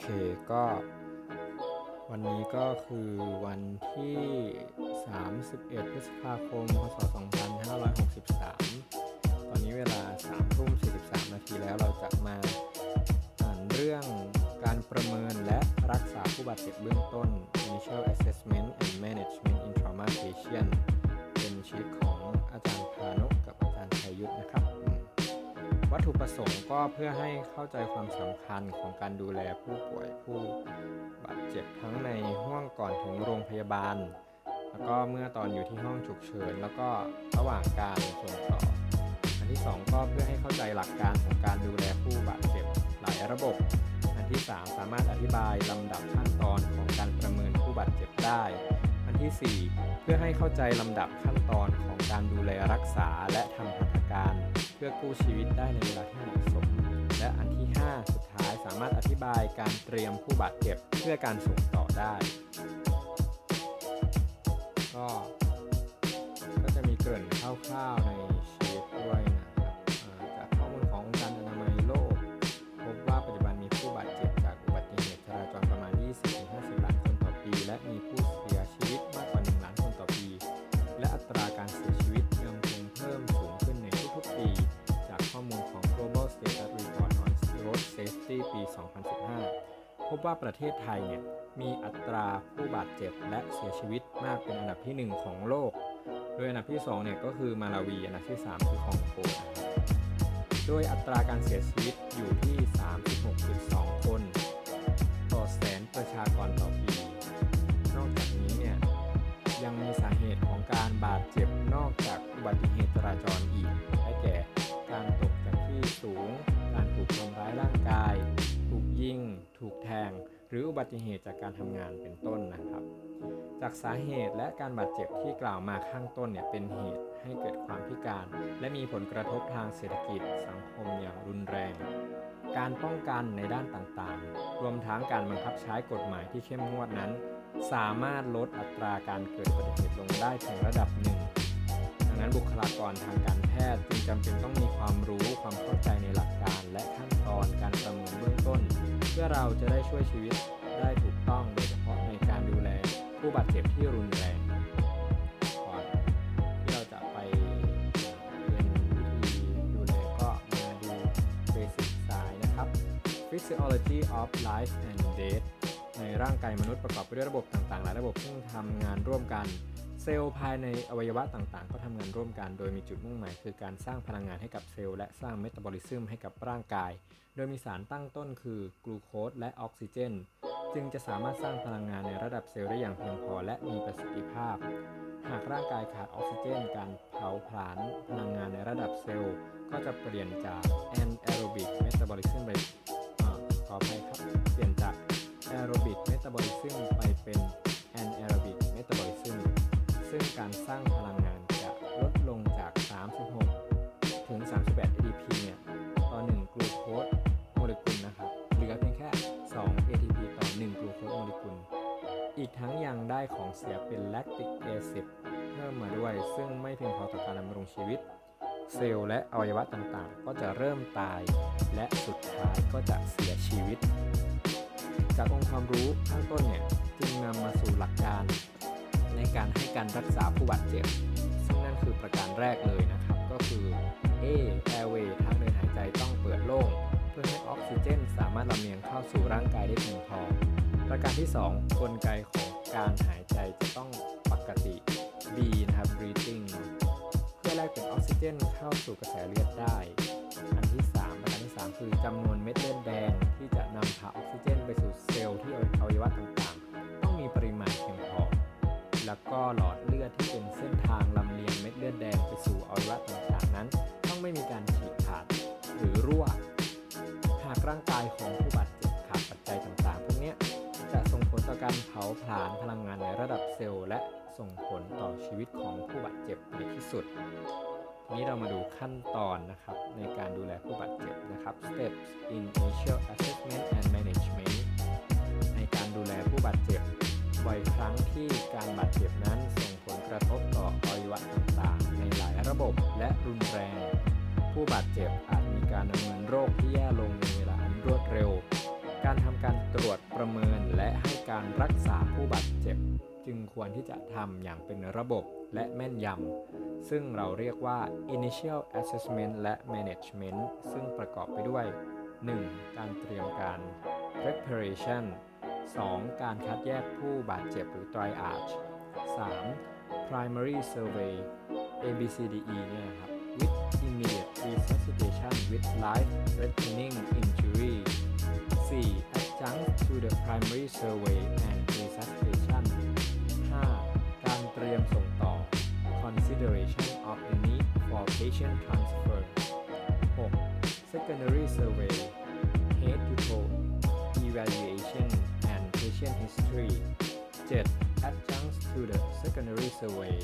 เคก็วันนี้ก็คือวันที่ 31 พฤษภาคม พศ 2563 ตอนนี้เวลา3ทุ่ม43 นาทีแล้วเราจะมาอ่านเรื่องการประเมินและรักษาผู้บาดเจ็บเบื้องต้น Initial Assessment and Management in Trauma Patient เป็นชีวิตของอาจารย์พานุกับอาจารย์ชัยยุทธนะครับ วัตถุประสงค์ก็เพื่อให้เข้าใจความสำคัญของการดูแลผู้ป่วยผู้บาดเจ็บทั้งในห้วงก่อนถึงโรงพยาบาล แล้วก็เมื่อตอนอยู่ที่ห้องฉุกเฉิน แล้วก็ระหว่างการส่งต่ออันที่ 2 ก็เพื่อให้เข้าใจหลักการของการดูแลผู้บาดเจ็บหลายระบบ อันที่ 3 สามารถอธิบายลำดับขั้นตอนของการประเมินผู้บาดเจ็บได้ อันทีสี่4 เพื่อให้เข้าใจลำดับขั้นตอนของการดูแลรักษาและทำหัตถการ พื่อกู้ชีวิตได้ในเวลาที่เหมาะสม และอันที่ 5 สุดท้ายสามารถอธิบายการเตรียมผู้บาดเจ็บเพื่อการส่งต่อได้ ก็ ก็จะมีเกริ่นคร่าวๆใน พบว่าประเทศไทยเนี่ยมีอัตราผู้บาดเจ็บและเสียชีวิตมากเป็นอันดับที่ 1 ของโลก โดยอันดับที่2เนี่ยก็คือมาลาวี อันดับที่ 3 คือคองโก โดยอัตราการเสียชีวิตอยู่ที่ 36.2 คน ต่อแสนประชากรต่อปี นอกจากนี้เนี่ยยังมีสาเหตุของการบาดเจ็บนอกจากอุบัติเหตุจราจรอีก ได้แก่การตกจากที่สูง การถูกทำร้ายร่างกาย ถูกยิง ถูกแทง หรืออุบัติเหตุจากการทำงานเป็นต้นนะครับ จากสาเหตุและการบาดเจ็บที่กล่าวมาข้างต้นเนี่ยเป็นเหตุให้เกิดความพิการ และมีผลกระทบทางเศรษฐกิจสังคมอย่างรุนแรง การป้องกันในด้านต่างๆ รวมทั้งการบังคับใช้กฎหมายที่เข้มงวดนั้น สามารถลดอัตราการเกิดอุบัติเหตุลงได้ถึงระดับหนึ่งดังนั้นบุคลากรทางการแพทย์จึงจำเป็นต้องมีความรู้ความเข้าใจในหลักการและขั้น พื่อเราจะได้ช่วยชีวิตได้ถูกต้องโดยเฉพาะในการดูแลผู้บาดเจ็บที่รุนแรงก่อนที่เราจะไปเรียนวิธีดูแลก็มาดู Basic Science นะครับ Physiology of Life and Death ในร่างกายมนุษย์ประกอบไปด้วยระบบต่างๆ หลายระบบซึ่งทำงานร่วมกัน เซลล์ภายในอวัยวะต่างๆ ก็ทำงานร่วมกันโดยมีจุดมุ่งหมาย คือการสร้างพลังงานให้กับเซลล์และสร้าง metabolism ให้กับร่างกาย โดยมีสารตั้งต้นคือกลูโคสและออกซิเจน จึงจะสามารถสร้างพลังงานในระดับเซลล์ได้อย่างเพียงพอและมีประสิทธิภาพ หากร่างกายขาดออกซิเจน การเผาผลาญพลังงานในระดับเซลล์ ก็จะเปลี่ยนจาก anaerobic metabolism ไปอ่าขออภัยครับ เปลี่ยนจาก aerobic metabolism ไปเป็น anaerobic metabolism ซึ่ง การสร้างพลังงานจะลดลงจาก 36 ถึง 38 ATP เนี่ยต่อ 1 กลูโคสโมเลกุลนะครับเหลือเพียงแค่ 2 ATP ต่อ 1 กลูโคสโมเลกุล อีกทั้งยังได้ของเสียเป็น lactic acid เพิ่มมาด้วย ซึ่งไม่เพียงพอต่อการดำรงชีวิต เซลล์และอวัยวะต่างๆ ก็จะเริ่มตาย และสุดท้ายก็จะเสียชีวิต จากองค์ความรู้ข้างต้นเนี่ยจึงนำมาสู่หลักการ ในการให้การรักษาผู้บาดเจ็บ ซึ่งนั่นคือประการแรกเลยนะครับ ก็คือ A airway ทางเดินหายใจต้องเปิดโล่ง เพื่อให้ออกซิเจนสามารถลำเลียงเข้าสู่ร่างกายได้เพียงพอ ประการที่ 2 กลไกของการหายใจจะต้องปกติ B นะครับ breathing เพื่อแลกเปลี่ยนออกซิเจนเข้าสู่กระแสเลือดได้ อันที่ 3 ประการที่ 3 คือจำนวนเม็ดเลือดแดงที่จะนำพาออกซิเจนไปสู่เซลล์ที่อวัยวะต่าง แล้วก็หลอดเลือดที่เป็นเส้นทางลำเลียงเม็ดเลือดแดงไปสู่อวัยวะต่างๆนั้น ต้องไม่มีการฉีกขาดหรือรั่ว หากร่างกายของผู้บาดเจ็บขาดปัจจัยต่างๆ พวกนี้จะส่งผลต่อการเผาผลาญพลังงานในระดับเซลล์ และส่งผลต่อชีวิตของผู้บาดเจ็บในที่สุดทีนี้เรามาดูขั้นตอนนะครับในการดูแลผู้บาดเจ็บนะครับ steps in initial assessment and management ในการดูแลผู้บาดเจ็บ บ่อยครั้งที่การบาดเจ็บนั้นส่งผลกระทบต่ออวัยวะต่างๆ ในหลายระบบและรุนแรง ผู้บาดเจ็บอาจมีการดำเนินโรคที่แย่ลงในเวลาอันรวดเร็ว การทำการตรวจประเมินและให้การรักษาผู้บาดเจ็บ จึงควรที่จะทำอย่างเป็นระบบและแม่นยำ ซึ่งเราเรียกว่า initial assessment และ management ซึ่งประกอบไปด้วย 1. การเตรียมการ preparation 2. การคัดแยกผู้บาดเจ็บหรือ triage 3. primary survey ABCDE เนี่ยครับ with immediate resuscitation with life threatening injury 4. adjunct to the primary survey and resuscitation 5. การเตรียมส่งต่อ consideration of the need for patient transfer 6. secondary survey head to toe evaluation Asian History 7. Adjuncts to the secondary survey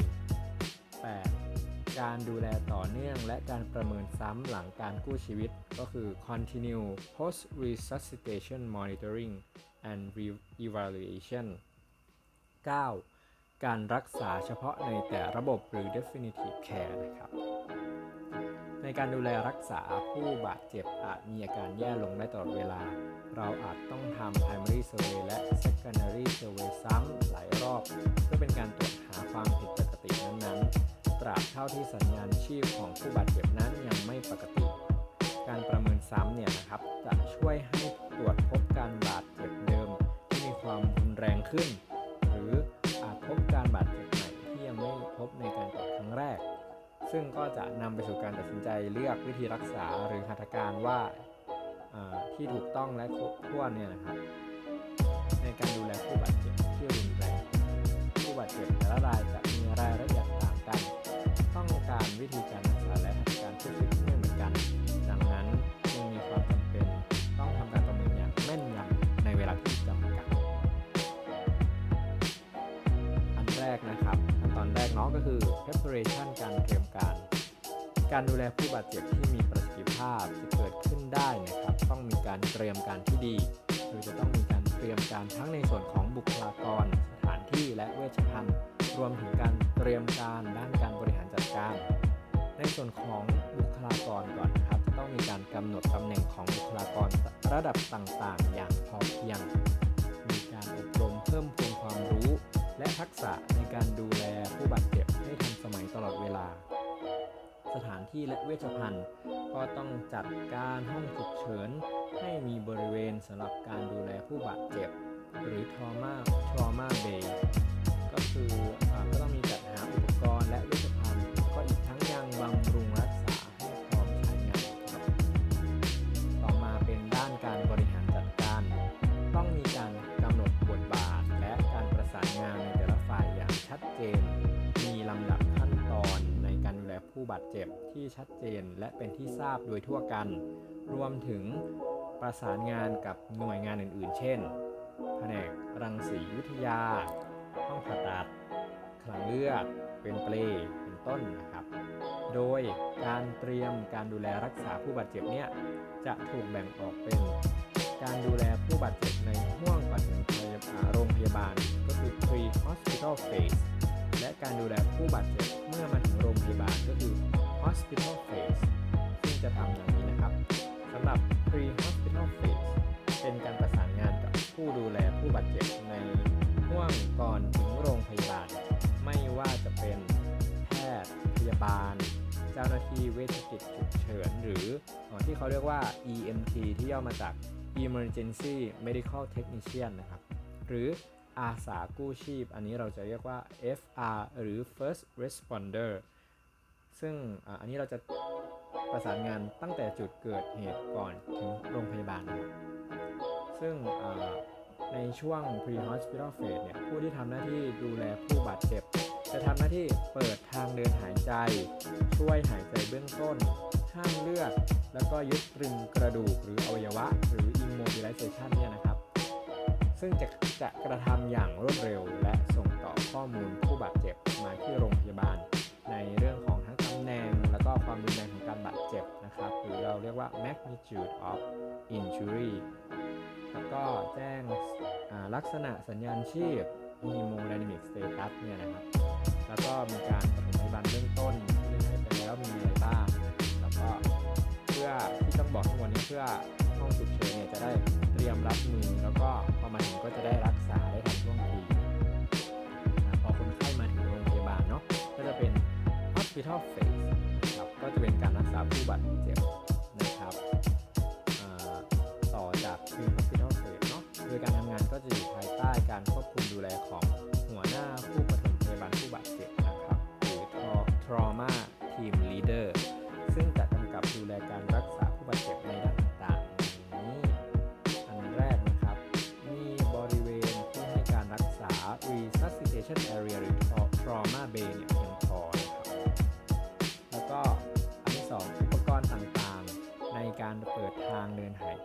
8. การดูแลต่อเนื่องและการประเมินซ้ำหลังการกู้ชีวิต ก็คือ continue post resuscitation monitoring and evaluation 9. การรักษาเฉพาะในแต่ระบบหรือ definitive care นะครับ ในการดูแลรักษาผู้บาดเจ็บอาจมีอาการแย่ลงได้ตลอดเวลา เราอาจต้องทำ primary survey และ secondary survey ซ้ำหลายรอบ เพื่อเป็นการตรวจหาความผิดปกตินั้นๆ ตราบเท่าที่สัญญาณชีพของผู้บาดเจ็บนั้นยังไม่ปกติ การประเมินซ้ำเนี่ยนะครับ จะช่วยให้ตรวจพบการบาดเจ็บเดิมที่มีความรุนแรงขึ้น พบการบาดเจ็บใหม่ที่ยังไม่พบในการตรวจครั้งแรก ซึ่งก็จะนำไปสู่การตัดสินใจเลือกวิธีรักษาหรือหัตถการว่าที่ถูกต้องและครบถ้วนเนี่ยนะครับ ในการดูแลผู้บาดเจ็บที่รุนแรงผู้บาดเจ็บแต่ละรายจะมีรายละเอียดต่างกัน ต้องการวิธีการ เนาะก็คือ preparation การเตรียมการ การดูแลผู้บาดเจ็บที่มีประสิทธิภาพจะเกิดขึ้นได้นะครับ ต้องมีการเตรียมการที่ดีโดยจะต้องมีการเตรียมการทั้งในส่วนของบุคลากร สถานที่และเวชภัณฑ์รวมถึงการเตรียมการด้านการบริหารจัดการ ในส่วนของบุคลากรก่อนครับจะต้องมีการกำหนดตำแหน่งของบุคลากรระดับต่างๆ อย่างพอเพียง มีการอบรมเพิ่มพู และทักษะในการดูแลผู้บาดเจ็บให้ทันสมัยตลอดเวลา สถานที่และเวชภัณฑ์ก็ต้องจัดการห้องฉุกเฉิน ให้มีบริเวณสำหรับการดูแลผู้บาดเจ็บ หรือทอมาทอมาเบย์ก็คืออก็ต้องมีจัดหาอุปกรณ์และเวช ผู้บาดเจ็บที่ชัดเจนและเป็นที่ทราบโดยทั่วกัน รวมถึงประสานงานกับหน่วยงานอื่นๆ เช่น แผนกรังสีวิทยา ห้องผ่าตัดคลังเลือด เป็นเปลเป็นต้นนะครับ โดยการเตรียมการดูแลรักษาผู้บาดเจ็บเนี่ยจะถูกแบ่งออกเป็น การดูแลผู้บาดเจ็บในห่วงก่อนถึงโรงพยาบาลก็คือ pre hospital phase และการดูแลผู้บาดเจ็บเมื่อมาถึงโรงพยาบาลก็คือ hospital phase ซึ่งจะทำอย่างนี้นะครับสำหรับ pre hospital phase เป็นการประสานงานกับผู้ดูแลผู้บาดเจ็บในห่วงก่อนถึงโรงพยาบาล ไม่ว่าจะเป็นแพทย์พยาบาล เจ้าหน้าที่เวชกิจฉุกเฉินหรือที่เขาเรียกว่า EMT ที่ย่อมาจาก Emergency Medical Technician นะครับ หรือ อาสากู้ชีพ อันนี้เราจะเรียกว่า FR หรือ First Responder ซึ่งอันนี้เราจะประสานงานตั้งแต่จุดเกิดเหตุก่อนถึงโรงพยาบาลนะครับซึ่งในช่วง pre-hospital phase เนี่ยผู้ที่ทำหน้าที่ดูแลผู้บาดเจ็บ จะทำหน้าที่เปิดทางเดินหายใจ ช่วยหายใจเบื้องต้น ห้ามเลือด แล้วก็ยึดตรึงกระดูกหรืออวัยวะ หรือ immobilization เนี่ยนะครับ ซึ่งจะจะกระทำอย่างรวดเร็ว และส่งต่อข้อมูลผู้บาดเจ็บมาที่โรงพยาบาล ในเรื่องของทั้งตำแหน่ง แล้วก็ความรุนแรงของการบาดเจ็บนะครับ หรือเราเรียกว่า magnitude of injury แล้วก็แจ้งลักษณะสัญญาณชีพ hemodynamic status เนี่ยนะครับ แล้วก็มีการปฐมพยาบาลเบื้องต้นที่ให้ไปแล้วมีอะไรบ้างแล้วก็เพื่อที่ต้องบอกทั้งหมดนี้เพื่อห้องฉุกเฉินเนี่ยจะได้ รีรียมรับมือแล้วก็พอมาถึงก็จะได้รักษาได้ทันท่วงทีพอคนไข้มาถึงโรงพยาบาลเนาะก็จะเป็น hospital phase นะครับก็จะเป็นการรักษาผู้บาดเจ็บนะครับต่อจาก pre hospital phase เนาะโดยการทำงานก็จะอยู่ภายใต้การควบคุม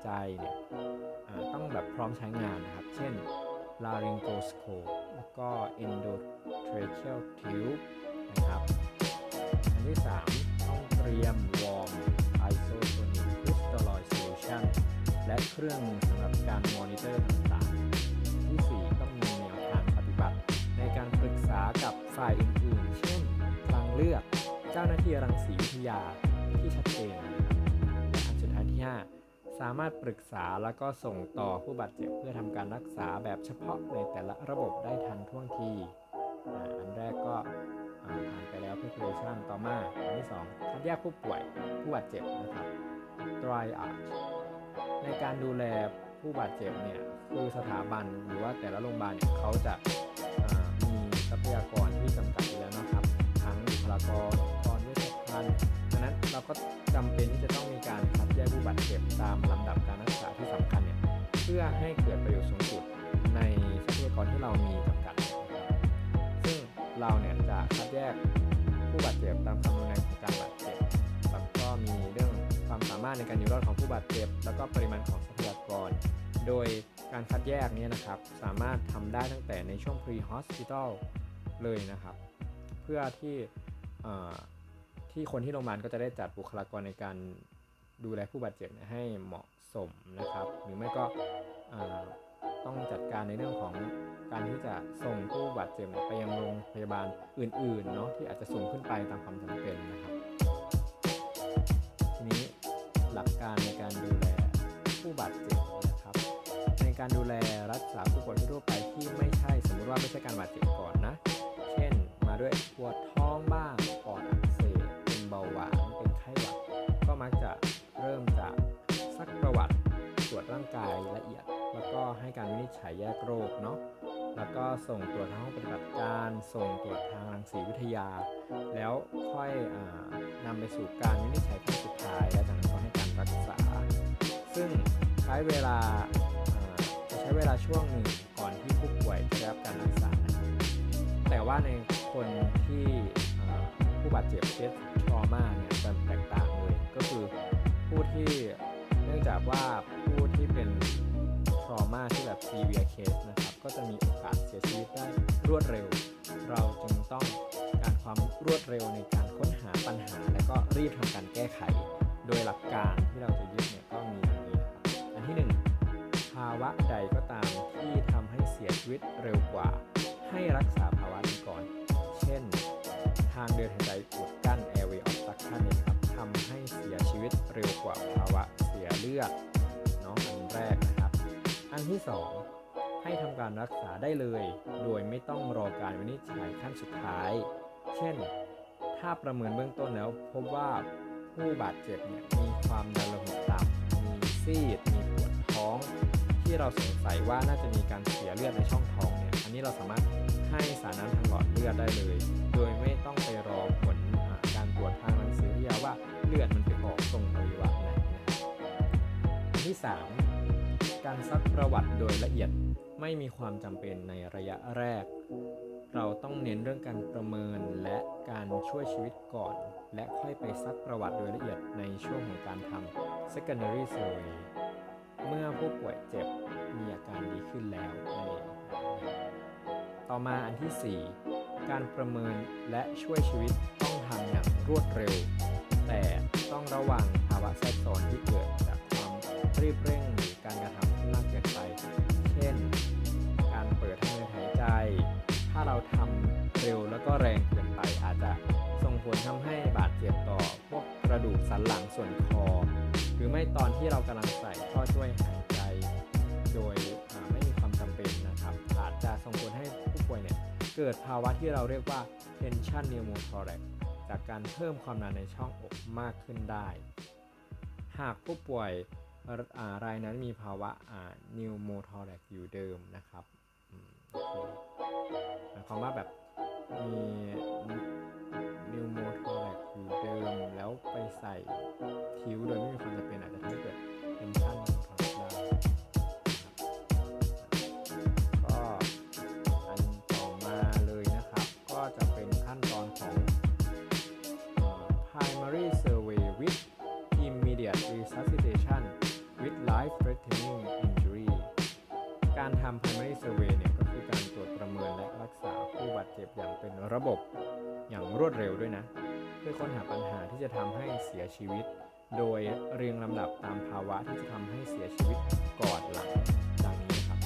ใจเนี่ยต้องแบบพร้อมใช้งานนะครับ เช่น laryngoscope แล้วก็ endotracheal tube นะครับ อันที่ 3 ต้องเตรียม warm isotonic crystalloid solution และเครื่องมือสำหรับการมอนิเตอร์ต่างๆ ที่ 4 ต้องมีแนวทางปฏิบัติ ในการปรึกษากับฝ่ายอื่นๆ เช่นทางเลือก เจ้าหน้าที่รังสีวิทยาที่ชัดเจนและอันสุดท้ายที่ 5 สามารถปรึกษาแล้วก็ส่งต่อผู้บาดเจ็บเพื่อทำการรักษาแบบเฉพาะในแต่ละระบบได้ทันท่วงทีอันแรกก็ผ่านไปแล้ว preparation ต่อมา อันที่ 2 คัดแยกผู้ป่วยผู้บาดเจ็บนะครับ dry arch ในการดูแลผู้บาดเจ็บเนี่ยคือสถาบันหรือว่าแต่ละโรงพยาบาลเนี่ยเขาจะามีทรัพยากรที่จำกัดอยู่แล้วนะครับ ทั้งบุคลากรอุปกรณ์เวชภัณฑ์ดังนั้นเราก็จำเป็นที่จะต้องมีการ ผู้บาดเจ็บตามลำดับการรักษาที่สำคัญเนี่ยเพื่อให้เกิดประโยชน์สูงสุดในทรัพยากรที่เรามีจำกัดนะครับซึ่งเราเนี่ยจะคัดแยกผู้บาดเจ็บตามความรุนแรงของการบาดเจ็บแล้วก็มีเรื่องความสามารถในการอยู่รอดของผู้บาดเจ็บ แล้วก็ปริมาณของทรัพยากร โดยการคัดแยกเนี้นะครับ สามารถทำได้ตั้งแต่ในช่วง pre hospital เลยนะครับ เพื่อที่ที่คนที่โรงพยาบาลก็จะได้จัดบุคลากรในการ ดูแลผู้บาดเจ็บให้เหมาะสมนะครับ หรือไม่ก็ต้องจัดการในเรื่องของการที่จะส่งผู้บาดเจ็บไปยังโรงพยาบาลอื่นๆเนาะที่อาจจะสูงขึ้นไปตามความจำเป็นนะครับ ทีนี้หลักการในการดูแลผู้บาดเจ็บนะครับ ในการดูแลรักษาผู้ป่วยทั่วไปที่ไม่ใช่สมมุติว่าไม่ใช่การบาดเจ็บก่อนนะ เช่น มาด้วยปวดท้องบ้าง จฉัยแยกโรคเนาะแล้วก็ส่งตรวจทางห้องปฏิบัติการ ส่งตรวจทางรังสีวิทยา แล้วค่อยอนำไปสู่การวินิจฉัยครั้งสุดท้าย และจากนั้นก็ให้การรักษา ซึ่งใช้เวลาจะใช้เวลาช่วงหนึ่งก่อนที่ผู้ป่วยจะได้รับการรักษานะแต่ว่าในคนที่ผู้บาดเจ็บเคสทรมาเนี่ยจะแตกต่างเลย ก็คือผู้ที่เนื่องจากว่าผู้ที่เป็น ทรมาที่แบบ severe case นะครับ ก็จะมีโอกาสเสียชีวิตได้รวดเร็ว เราจึงต้องการความรวดเร็วในการค้นหาปัญหา และก็รีบทำการแก้ไข โดยหลักการที่เราจะยึดเนี่ยก็มีอย่างนี้นะครับอันที่หนึ่งภาวะใดก็ตามที่ทำให้เสียชีวิตเร็วกว่า ให้รักษาภาวะนี้ก่อน เช่น ทางเดินหายใจอุดกั้น airway obstruction นี่ยนะครับทำให้เสียชีวิตเร็วกว่าภาวะเสียเลือด นที่ 2 ให้ทำการรักษาได้เลย โดยไม่ต้องรอการวินิจฉัยขั้นสุดท้าย เช่น ถ้าประเมินเบื้องต้นแล้วพบว่าผู้บาดเจ็บเนี่ยมีความดันโลหิตต่ำมีซีด มีปวดท้อง ที่เราสงสัยว่าน่าจะมีการเสียเลือดในช่องท้องเนี่ย อันนี้เราสามารถให้สารน้ำทางหลอดเลือดได้เลย โดยไม่ต้องไปรอผลอการตรวจทางรังสีวิทยาว่าเลือดมันไปออกตรงอวัยวะไหนนะครับอันที่ 3 การซักประวัติโดยละเอียดไม่มีความจำเป็นในระยะแรก เราต้องเน้นเรื่องการประเมินและการช่วยชีวิตก่อน และค่อยไปซักประวัติโดยละเอียดในช่วงของการทำ secondary survey เมื่อผู้ป่วยเจ็บมีอาการดีขึ้นแล้วนั่นเองต่อมาอันที่ 4 การประเมินและช่วยชีวิตต้องทำอย่างรวดเร็ว แต่ต้องระวังภาวะแทรกซ้อนที่เกิดจาก รีบเร่งหรือการกระทำที่มากเกินไป เช่น การเปิดทางเดินหายใจ ถ้าเราทำเร็วแล้วก็แรงเกินไป อาจจะส่งผลทำให้บาดเจ็บต่อพวกกระดูกสันหลังส่วนคอ หรือไม่ตอนที่เรากำลังใส่ท่อช่วยหายใจ โดยไม่มีความจำเป็นนะครับ อาจจะส่งผลให้ผู้ป่วยเนี่ยเกิดภาวะที่เราเรียกว่า tension pneumothorax จากการเพิ่มความหนาในช่องอกมากขึ้นได้ หากผู้ป่วย รายนั้นมีภาวะนิวโมทอแรกอยู่เดิมนะครับหมายความว่าแบบมีนิวโมทอแรกอยู่เดิมแล้วไปใส่ทิวโดยไม่มีความจำเป็นอาจจะทำให้เกิด จ็บอย่างเป็นระบบอย่างรวดเร็วด้วยนะ เพื่อค้นหาปัญหาที่จะทำให้เสียชีวิต โดยเรียงลำดับตามภาวะที่จะทำให้เสียชีวิตก่อนหลังดังนี้ครับ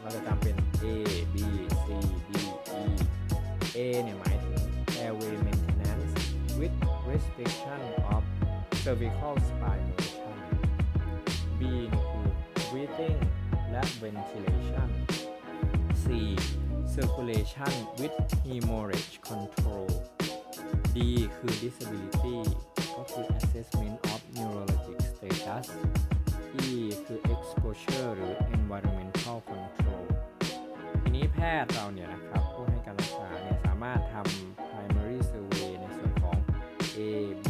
เราจะจำเป็น A B C D E A เนี่ยหมายถึง airway maintenance with restriction of cervical spine motion B คือ breathing และ ventilation C circulation with hemorrhage control D คือ disability ก็คือ assessment of neurologic status E คือ exposure หรือ environmental control ทีนี้แพทย์เราเนี่ยนะครับผู้ให้การรักษาเนี่ยสามารถทำ primary survey ในส่วนของ A B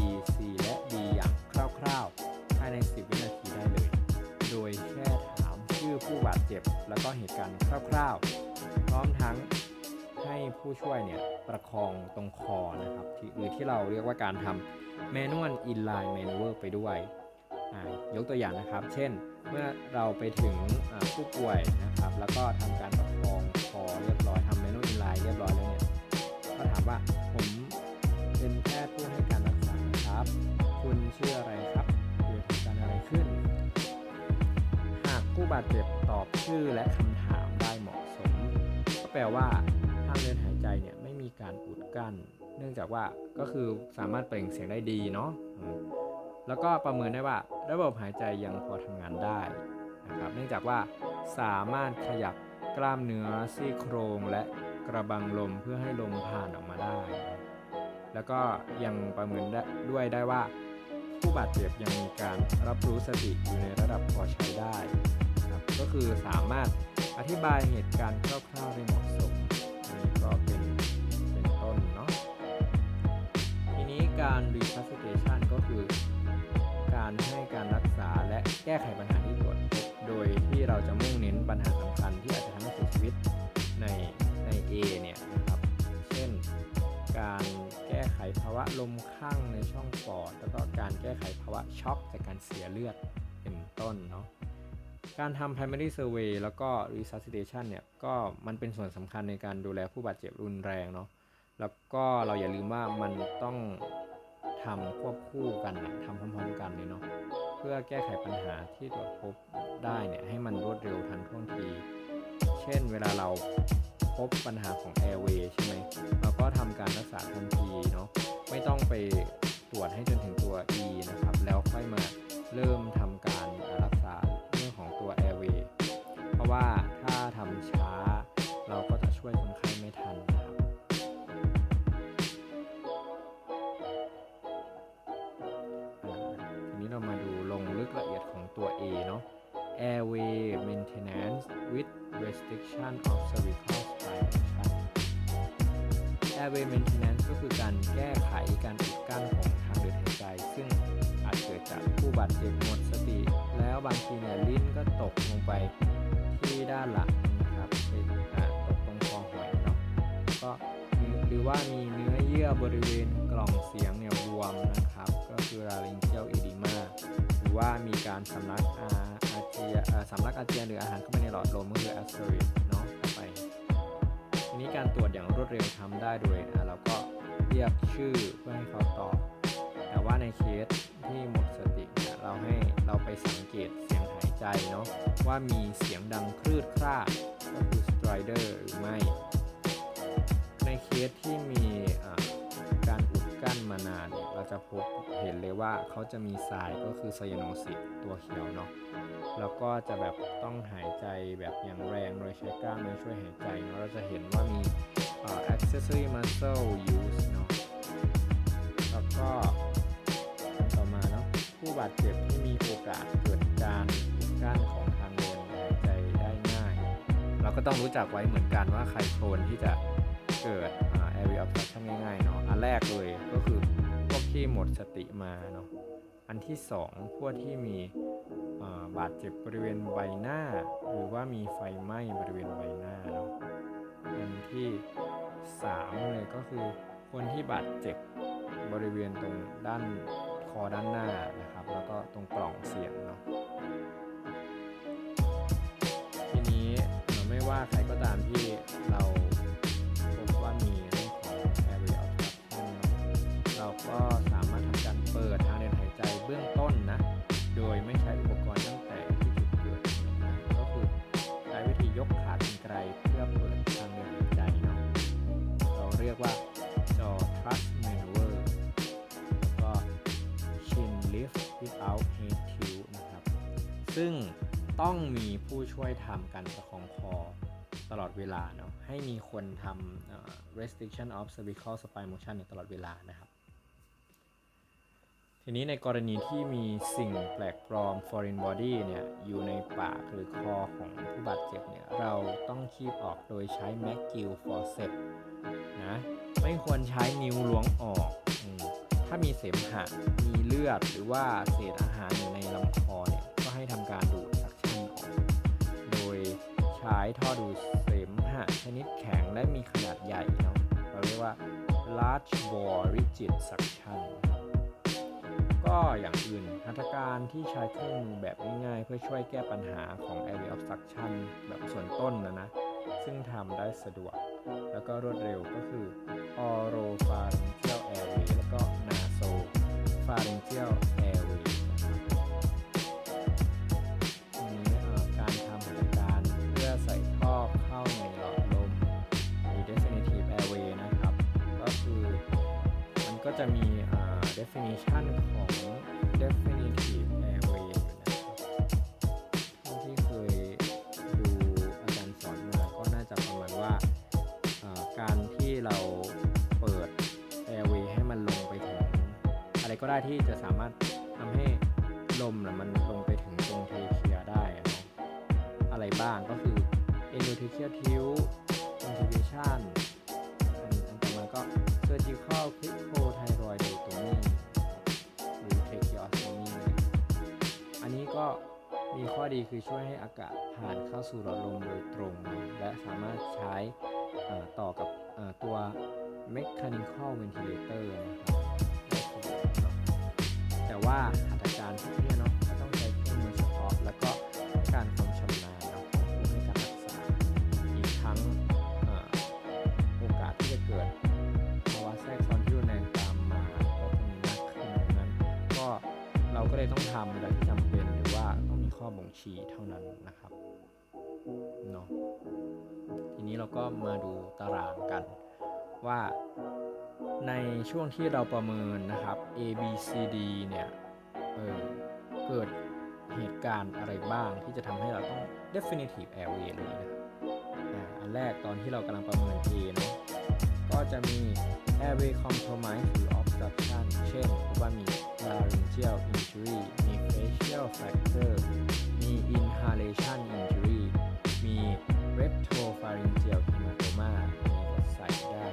ผู้บาดเจ็บ แล้วก็เหตุการณ์คร่าวๆ พร้อมทั้งให้ผู้ช่วยเนี่ยประคองตรงคอนะครับหรือที่เราเรียกว่าการทำ manual inline maneuver ไปด้วย ยกตัวอย่างนะครับ เช่น เมื่อเราไปถึงผู้ป่วยนะครับ แล้วก็ทำการประคองคอเรียบร้อยทำ manual inline เรียบร้อยแล้วเนี่ยก็ถามว่าผมเป็นแพทย์ผู้ให้การรักษาครับ คุณชื่ออะไรครับ ผู้บาดเจ็บตอบชื่อและคำถามได้เหมาะสม ก็แปลว่าทางเดินหายใจเนี่ยไม่มีการอุดกั้น เนื่องจากว่าก็คือสามารถเปล่งเสียงได้ดีเนาะแล้วก็ประเมินได้ว่า ระบบหายใจยังพอทำงานได้นะครับเนื่องจากว่าสามารถขยับกล้ามเนื้อซี่โครงและกระบังลมเพื่อให้ลมผ่านออกมาได้ แล้วก็ยังประเมินด้ด้วยได้ว่า ผู้บาดเจ็บยังมีการรับรู้สติอยู่ในระดับพอใช้ได้ครับก็คือสามารถอธิบายเหตุการณ์คร่าวๆได้เหมาะสมนี่ก็เป็นเป็นต้นเนาะทีนี้การ resuscitation ก็คือการให้การรักษาและแก้ไขปัญหาที่ตรวจพบโดยที่เราจะมุ่งเน้นปัญหาสำคัญที่อาจจะทำให้เสียชีวิตในใน A เนี่ย การแก้ไขภาวะลมข้างในช่องปอด แล้วก็การแก้ไขภาวะช็อกจากการเสียเลือดเป็นต้นเนาะการทำ primary survey แล้วก็ resuscitation เนี่ยก็มันเป็นส่วนสำคัญในการดูแลผู้บาดเจ็บรุนแรงเนาะแล้วก็เราอย่าลืมว่ามันต้องทำควบคู่กันนะทำพร้อมๆกันเลยเนาะเพื่อแก้ไขปัญหาที่ตรวจพบได้เนี่ยให้มันรวดเร็วทันท่วงที เช่นเวลาเรา บปัญหาของ airway ใช่ไหมเราก็ทำการรักษาทันทีเนาะไม่ต้องไปตรวจให้จนถึงตัว E นะครับ แล้วค่อยมาเริ่มทำการรักษาเรื่องของตัว airway เพราะว่าถ้าทำช้า เราก็จะช่วยคนไข้ไม่ทันนะครับทีนี้เรามาดูลงลึกละเอียดของตัว A เนาะ airway maintenance with restriction of cervical spine motion airway maintenance ก็คือการแก้ไขการอุดกั้นของทางเดินหายใจ ซึ่งอาจเกิดจากผู้บาดเจ็บหมดสติ แล้วบางทีเนี่ยลิ้นก็ตกลงไปที่ด้านหลังนะครับเป็นตกตรงคอหอยเนาะก็ ว่ามีเนื้อเยื่อบริเวณกล่องเสียงเนี่ยบวมนะครับ ก็คือ laryngeal edema หรือว่ามีการสำลักอาอาเจียสำลักอาเจียนหรืออาหารเข้าไปในหลอดลมก็คือ aspirate เนาะเข้าไปทีนี้การตรวจอย่างรวดเร็วทำได้โดยเราก็เรียกชื่อเพื่อให้เขาตอบ แต่ว่าในเคสที่หมดสติเนี่ยเราให้เราไปสังเกตเสียงหายใจเนาะว่ามีเสียงดังคลืดคร่าก็คือ strider หรือไม่ สที่มีการอุดกั้นมานานเราจะพบเห็นเลยว่าเขาจะมีทรายก็คือไซยาโนซิดตัวเขียวเนาะแล้วก็จะแบบต้องหายใจแบบอย่างแรงโดยใช้กล้ามเนื้อช่วยหายใจเนาะเราจะเห็นว่ามี accessory muscle use เนาะแล้วก็ต่อมาเนาะผู้บาดเจ็บที่มีโอกาสเกิดการอุดกั้นของทางเดินหายใจได้ง่าย เราก็ต้องรู้จักไว้เหมือนกันว่าใครโซนที่จะเกิด area obstruction ง่ายๆเนาะอันแรกเลยก็คือพวกที่หมดสติมาเนาะอันที่สองพวกที่มีบาดเจ็บบริเวณใบหน้า หรือว่ามีไฟไหม้บริเวณใบหน้าเนาะอันที่สามเลยก็คือคนที่บาดเจ็บบริเวณตรงด้านคอด้านหน้านะครับ แล้วก็ตรงปล่องเสียงเนาะทีนี้ไม่ว่าใครก็ตามที่เรา บื้องต้นนะ โดยไม่ใช้อุปกรณ์ตั้งแต่ที่จุดเกิดก็คือใช้วิธียกขากรรไกรเพื่อเปิดทางเดินหายใจเนาะเราเรียกว่า jaw thrust maneuver แล้วก็ chin lift without head tilt นะครับ ซึ่งต้องมีผู้ช่วยทำการประคองคอตลอดเวลาเนาะให้มีคนทำ restriction of cervical spine motion ตลอดเวลานะครับ ทีนี้ในกรณีที่มีสิ่งแปลกปลอม foreign body เนี่ยอยู่ในปากหรือคอของผู้บาดเจ็บเนี่ยเราต้องคีบออกโดยใช้ McGill forceps นะไม่ควรใช้นิ้วล้วงออกอถ้ามีเสมหะมีเลือดหรือว่าเศษอาหารอยู่ในลำคอเนี่ยก็ให้ทำการดูดซักชั่นออกโดยใช้ท่อดูดเสมหะชนิดแข็งและมีขนาดใหญ่เนาะเราเรียกว่า large bore rigid suction ก็อย่างอื่นหัตถการที่ใช้เครื่องมือแบบง่ายๆ เพื่อช่วยแก้ปัญหาของ area obstruction แบบส่วนต้นนะนะ ซึ่งทำได้สะดวก แล้วก็รวดเร็วก็คือ oropharyngeal airway แล้วก็ nasopharyngeal airway นะครับการทำหัตถการเพื่อใส่ท่อเข้าในหลอดลมหรือ definitive airway นะครับ ก็คือมันก็จะมี definition ของ definitive airway นะครับที่เคยดูอาจารย์สอนมาก็น่าจะประมาณว่าการที่เราเปิด airway ให้มันลงไปถึง อะไรก็ได้ที่จะสามารถทำให้ลมนะมันลงไปถึงตรงเทเคียได้นะอะไรบ้างก็คือ endotracheal tilt intubation อันอันต่อมาก็ surgical cryptothyroidotomy หรือ tracheostomy อันนี้ก็มีข้อดีคือช่วยให้อากาศผ่านเข้าสู่หลอดลมโดยตรง และสามารถใช้ต่อกับตัว mechanical ventilator นะครับแต่ว่าหัตถการพวกนี้เนาะก็ต้องใช้เครื่องมือเฉพาะแล้วก็ เลยต้องทำเวลาที่จำเป็นหรือว่าต้องมีข้อบ่งชี้เท่านั้นนะครับเนาะทีนี้เราก็มาดูตารางกันว่าในช่วงที่เราประเมินนะครับ A B C D เนี่ยเออเกิดเหตุการณ์อะไรบ้างที่จะทำให้เราต้อง definitive airway เลยนะอันแรกตอนที่เรากำลังประเมิน A เนาะก็จะมี airway compromise หรือ obstruction เช่นว่ามี laryngeal injury มี facial fracture มี inhalation injury มี rectopharyngeal hematoma นี่ก็ใส่ได้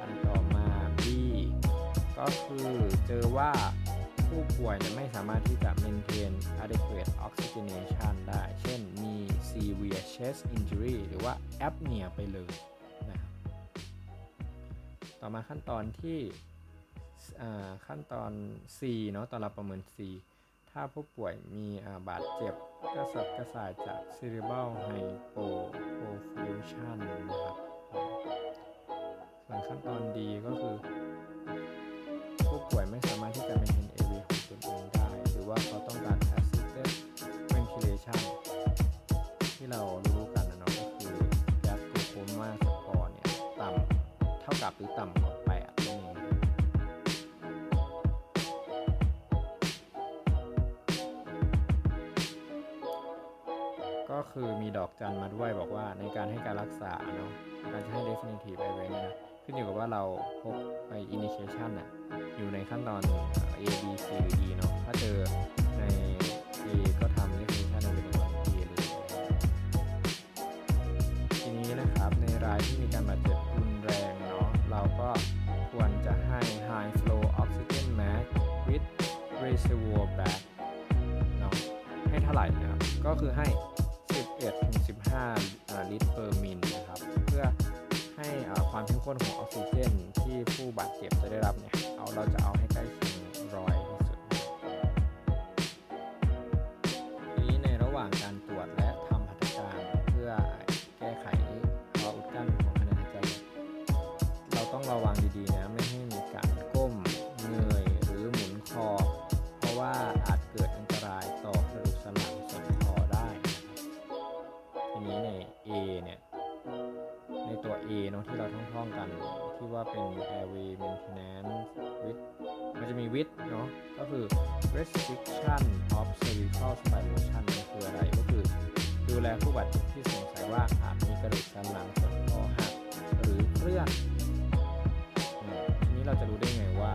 อันต่อมา B ก็คือเจอว่าผู้ป่วยไม่สามารถที่จะ maintain adequate oxygenation ได้ เช่นมี severe chest injury หรือว่า apnea ไปเลยนะครับ ต่อมาขั้นตอนที่ ขั้นตอน C เนาะตอนเราประเมิน C ถ้าผู้ป่วยมีบาดเจ็บกระสับกระส่ายจาก cerebral hypoperfusion นะครับส่วนขั้นตอนดีก็คือ ผู้ป่วยไม่สามารถที่จะ maintain AV ของตนเองได้ หรือว่าเขาต้องการ assisted ventilation ที่เรารู้กันนะเนาะก็คือ gas glucose score เนี่ยต่ำเท่ากับหรือต่ำ็คือมีดอกจันมาด้วยบอกว่าในการให้การรักษาเนาะการจะให้ definitive i v a n เนี่ยนะขึ้นอยู่กับว่าเราพบไป initiation น่ะอยู่ในขั้นตอน A B C หรือ D เนาะถ้าเจอใน A ก็ทำ definition ในเป็นวัน A เลยทีนี้นะครับในรายที่มีการบาดเจ็บรุนแรงเนาะเราก็ควรจะให้ high flow oxygen mask with reservoir back เนาะให้เท่าไหร่นะครับก็คือให้ 17-15 ลิตรเปอร์มิลนะครับ เพื่อให้ความเข้มข้นของออกซิเจนที่ผู้บาดเจ็บจะได้รับเนี่ย เอาเราจะเอาให้ใกล้เคียงร้อย ราท่องๆกันที่ว่าเป็น airway maintenance with มันจะมี with เนาะก็คือ restriction of cervical spiration มันคืออะไรก็คือ ดูแลผู้บาดเจ็บที่สงสัยว่าอาจมีกระดูกสันหลังส่วนคอหักหรือเคลื่อนทีนี้เราจะรู้ได้ไงว่า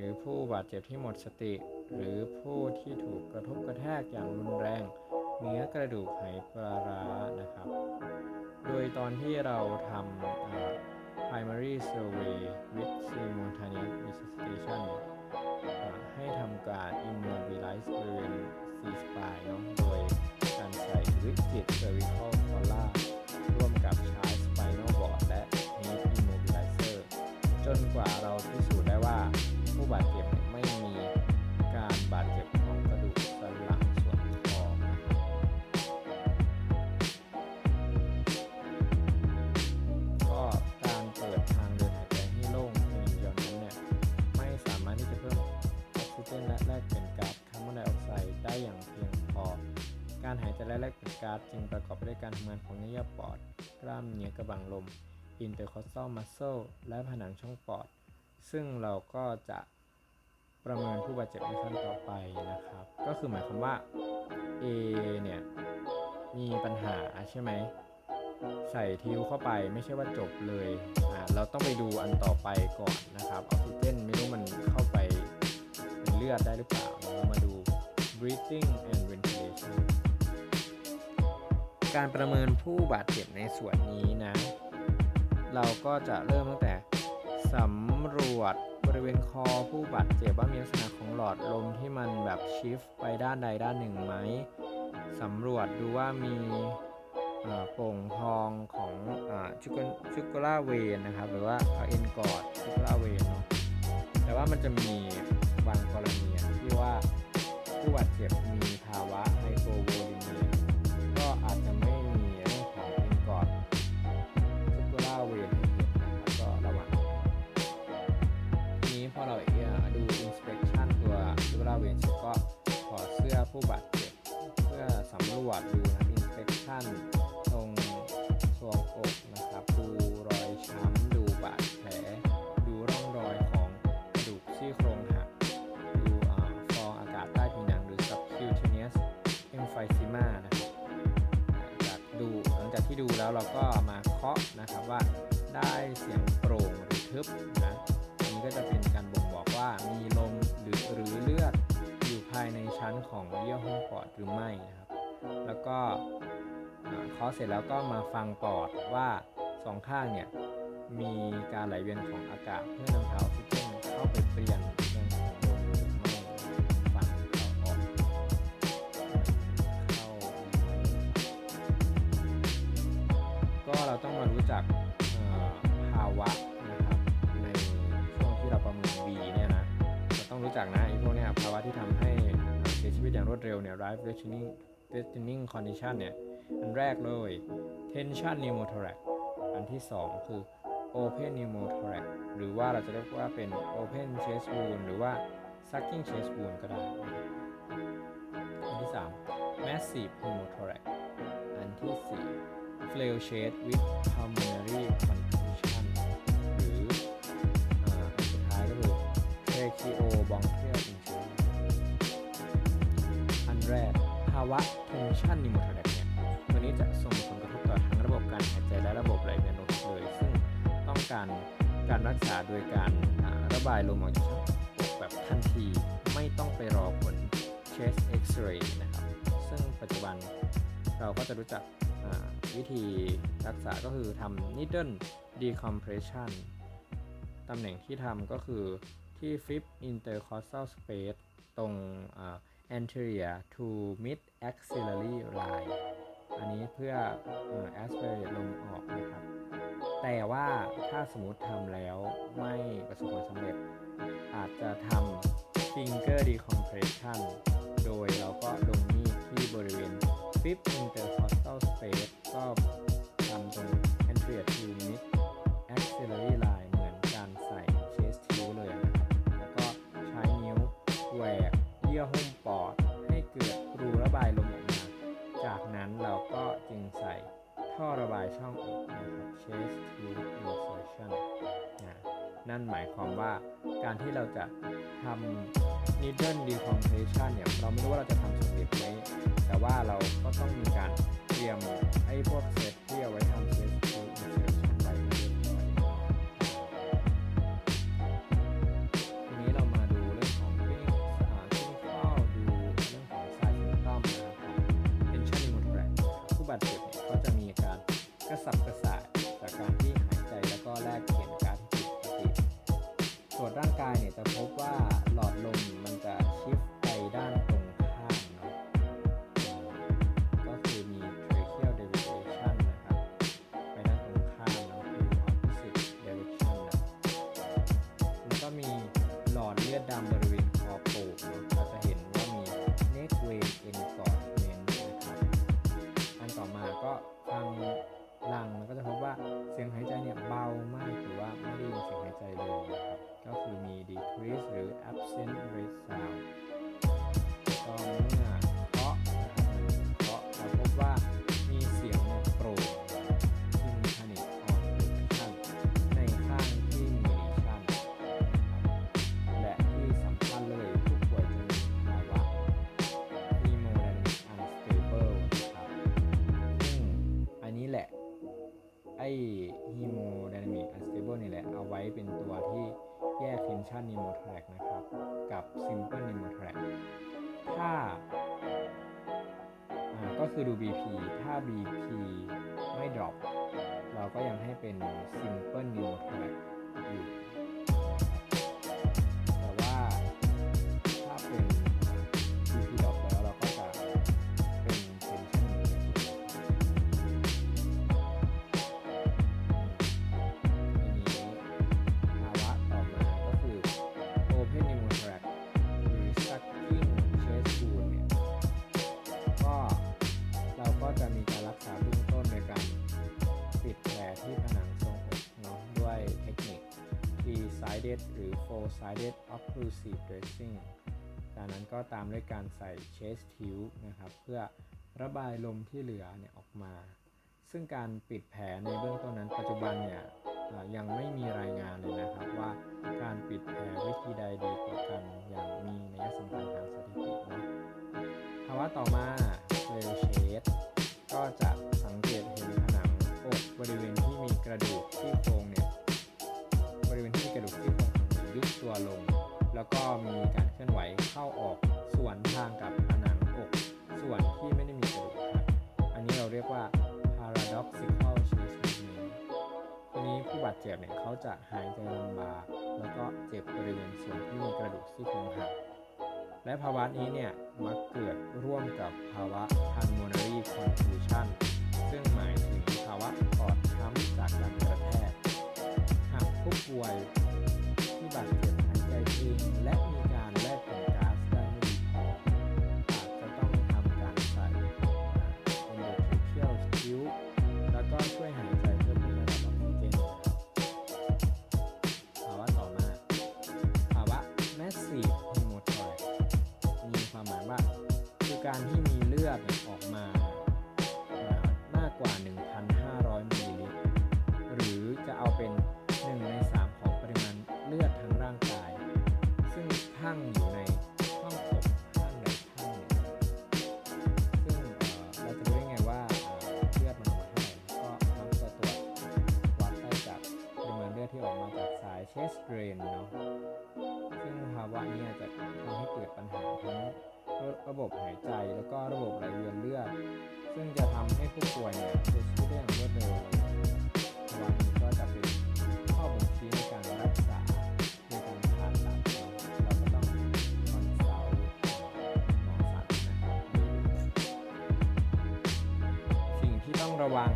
รือผู้บาดเจ็บที่หมดสติ หรือผู้ที่ถูกกระทบกระแทกอย่างรุนแรง เนื้อกระดูกไหปลาร้านะครับ โดยตอนที่เราทำ primary survey with simultaneous resuscitation ให้ทำการ immobilize บริเวณ C spine เนาะโดยการใส่ rigid cervical collar ร่วมกับใช้ spinal board และ head immobilizer จนกว่าเราจน์ได้ว่าผู้ บาดเจ็บไม่มีการบาดเจ็บของกระดูกสันหลังส่วนคอก็การเปิดทางเดินหายใจให้โล่งเพียงเดียวนั้นเนี่ยไม่สามารถที่จะเพิ่มออกซิเจนและแลกเปลี่ยนก๊าซคาร์บอนไดออกไซด์ได้อย่างเพียงพอ การหายใจและแลกเปลี่ยนก๊าซจึงประกอบไปด้วยการทำงานของเนื้อเยื่อปอด กล้ามเนื้อกระบังลม intercostal muscle และผนังช่องปอด ซึ่งเราก็จะ ประเมินผู้บาดเจ็บในขั้นต่อไปนะครับ ก็คือหมายความว่า A เนี่ยมีปัญหาใช่ไหมใส่ทิวเข้าไปไม่ใช่ว่าจบเลยอ่าเราต้องไปดูอันต่อไปก่อนนะครับออกซิเจนไม่รู้มันเข้าไปในเลือดได้หรือเปล่าเรามาดู breathing and ventilation การประเมินผู้บาดเจ็บในส่วนนี้นะ เราก็จะเริ่มตั้งแต่สำรวจ ริเวณคอผู้บาดเจ็บว่ามีลักษณะของหลอดลมที่มันแบบชิฟไปด้านใดด้านหนึ่งไหมสำรวจดูว่ามีโป่งพองของจุกจุกล่าเวนนะครับ หรือว่าเอ็นกอดจุกล่าเวนเนาะแต่ว่ามันจะมีบางกรณีที่ว่าผู้บาดเจ็บมีภาวะ ผู้บาดเจ็บเพื่อสำรวจดูนะครับ inspection ตรงทรวงอกนะครับ ดูรอยช้ำดูบาดแผล ดูร่องรอยของกระดูกซี่โครงหักดูอฟองอากาศใต้ผิวหนังหรือ subcutaneous emphysema นะครับจากดูหลังจากที่ดูแล้วเราก็มาเคาะนะครับว่าได้เสียงโปร่งหรือทึบนะอันนี้ก็จะเป็นการบ่งบอกว่ามีล ชั้นของเยื่อหุ้มปอดหรือไม่นะครับ แล้วก็เคาะเสร็จแล้วก็มาฟังปอดว่าสองข้างเนี่ยมีการไหลเวียนของอากาศเพื่อนำพาออกซิเจนเข้าไปเปลี่ยนยังของลมหรือไม่ฟังเข้าออกเข้าหรือไม่ก็เราต้องมารู้จักภาวะนะครับในช่วงที่เราประเมิน B เนี่ยนะเราต้องรู้จักนะไอ้พวกเนี้ยภาวะที่ทำให้ ชีวิตอย่างรวดเร็วเนี่ย life threatening threatening condition เนี่ย อันแรกเลย tension pneumothorax อันที่ 2 คือ open pneumothorax หรือว่าเราจะเรียกว่าเป็น open chest wound หรือว่า sucking chest wound ก็ได้ อันที่ 3 massive pneumothorax อันที่ 4 flail shade with pulmonary contusion าวะ tension pneumothorax เนี่ยตัวนี้จะส่งผลกระทบต่อทั้งระบบการหายใจและระบบไหลเวียนโลหิตเลยซึ่งต้องการการรักษาโดยการระบายลมออกจากช่องอกแบบทันทีไม่ต้องไปรอผล chest x-ray นะครับ ซึ่งปัจจุบันเราก็จะรู้จักวิธีรักษาก็คือทำ needle decompression ตำแหน่งที่ทำก็คือที่ fifth intercostal space ตรง anterior to mid axillary line อันนี้เพื่อ aspirate ลมออกนะครับ แต่ว่าถ้าสมมติทำแล้วไม่ประสบผลสำเร็จ อาจจะทำ finger decompression โดยเราก็ลงนี่ที่บริเวณ fifth intercostal space ก็ทำตรง anterior to mid axillary จึงใส่ท่อระบายช่องอกนะครับ chest tube insertion นะนั่นหมายความว่าการที่เราจะทำ needle decompression เนี่ย เราไม่รู้ว่าเราจะทำสำเร็จไหมแต่ว่าเราก็ต้องมีการเตรียมไอ้พวกเซตที่เอาไว้ทำ chest บาดเจ็บเนี่ยก็จะมีอาการกระสับกระส่ายจากการที่หายใจแล้วก็แลกเปลี่ยนก๊าซผิดปกติตรวจร่างกายเนี่ยจะพบว่า ว่าเสียงหายใจเนี่ยเบามากหรือว่าไม่ได้ยินเสียงหายใจเลยนะครับก็คือมี decrease หรือ absent rate sound คือดู BP ถ้า BP ไม่ drop เราก็ยังให้เป็น simple four-sided occlusive dressing จากนั้นก็ตามด้วยการใส่ chest tube นะครับ เพื่อระบายลมที่เหลือเนี่ยออกมา ซึ่งการปิดแผลในเบื้องต้นนั้นปัจจุบันเนี่ยยังไม่มีรายงานเลยนะครับว่าการปิดแผลวิธีใดดีกว่ากันอย่างมีนัยสำคัญทางสถิติเนาะภาวะต่อมา flail shade ก็จะสังเกตเห็นผนังอกบริเวณที่มีกระดูกที่โครง ตัวลง แล้วก็มีการเคลื่อนไหวเข้าออกส่วนทางกับผนังอก ส่วนที่ไม่ได้มีกระดูกหักอันนี้เราเรียกว่า paradoxical chest movement ทีนี้ผู้บาดเจ็บเนี่ยเขาจะหายใจลำบากแล้วก็เจ็บบริเวณส่วนที่มีกระดูกซี่โครงหักและภาวะนี้เนี่ยมักเกิดร่วมกับภาวะ pulmonary contusion ซึ่งหมายถึงภาวะปอดช้ำจากการกระแทกหากผู้ป่วยที่บาดเจ็บ การที่มีเลือดออกมามากกว่า 1,500มิลลิลิตร หรือจะเอาเป็น 1 ใน 3 ของปริมาณเลือดทั้งร่างกาย ซึ่งทั้งอยู่ในช่องอกข้างในข้างหนึ่งซึ่งเราจะรู้ได้ไงว่าเลือดมันออกมาเท่าไหร่ก็มักจะตรวจวัดได้จากปริมาณเลือดที่ออกมาจากสาย chest drain เนาะซึ่งภาวะนี้อาจจะทำให้เกิดปัญหาทั้ง ระบบหายใจแล้วก็ระบบไหลเวียนเลือด ซึ่งจะทำให้ผู้ป่วยเนี่ยเสียชีวิตได้อย่างรวดเร็ววะนี้ก็จะเป็นข้อบ่งชี้ในการรักษาในการผ่าตัดเนาะเราก็ต้องคอนซัลท์หมอสัตว์นะครับสิ่งที่ต้องระวัง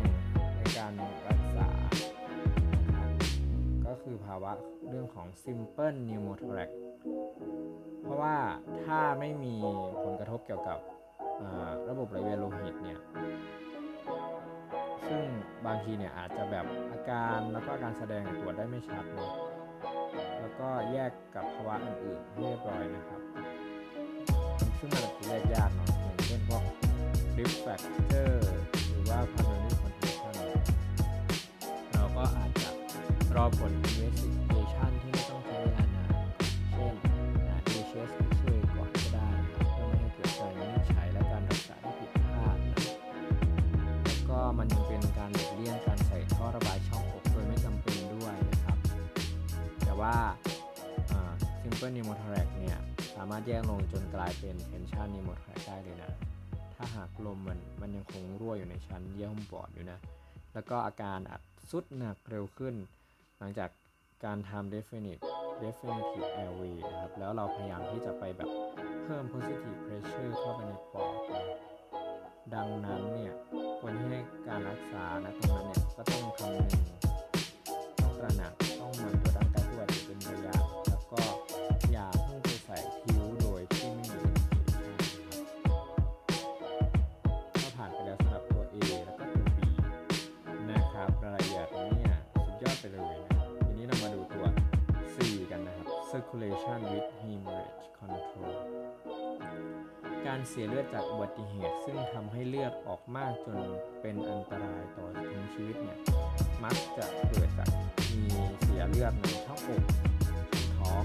คือภาวะเรื่องของ simple pneumothorax เพราะว่าถ้าไม่มีผลกระทบเกี่ยวกับระบบไหลเวียนโลหิตเนี่ย ซึ่งบางทีเนี่ยอาจจะแบบอาการแล้วก็การแสดงตรวจได้ไม่ชัดเนาะแล้วก็แยกกับภาวะอื่นๆเรียบร้อยนะครับ ซึ่งมันอาจจะแยกยากเนาะอย่างเช่นพวก risk factor หรือว่า p a n o รอผล investigation ที่ไม่ต้องใช้เวลานาน เช่นดูเชสเช่วยก่อนก็ได้นะครับเพื่อไม่ให้เกิดการวินิจฉัยและการรักษาที่ผิดพลาดนะแล้วก็มันยังเป็นการหลีกเลี่ยงการใส่ท่อระบายช่องอกโดยไม่จำเป็นด้วยนะครับ แต่ว่า simple pneumothorax เนี่ยสามารถแยกลงจนกลายเป็น tension pneumothorax ได้เลยนะ ถ้าหากลมมันมันยังคงรั่วอยู่ในชั้นเยื่อหุ้มปอดอยู่นะ แล้วก็อาการอาจสุดหนักเร็วขึ้น หลังจากการทำ definite definitive airway นะครับ แล้วเราพยายามที่จะไปแบบเพิ่ม positive pressure เข้าไปในปอดดังนั้นเนี่ยคนที่ให้การรักษานะตรงนั้นเนี่ยก็ต้องคำนึงต้องตระหนัก circulation with hemorrhage control การเสียเลือดจากอุบัติเหตุซึ่งทำให้เลือดออกมากจนเป็นอันตรายต่อถึงชีวิตเนี่ย มักจะเกิดจากมีเสียเลือดในช่องอกท้อง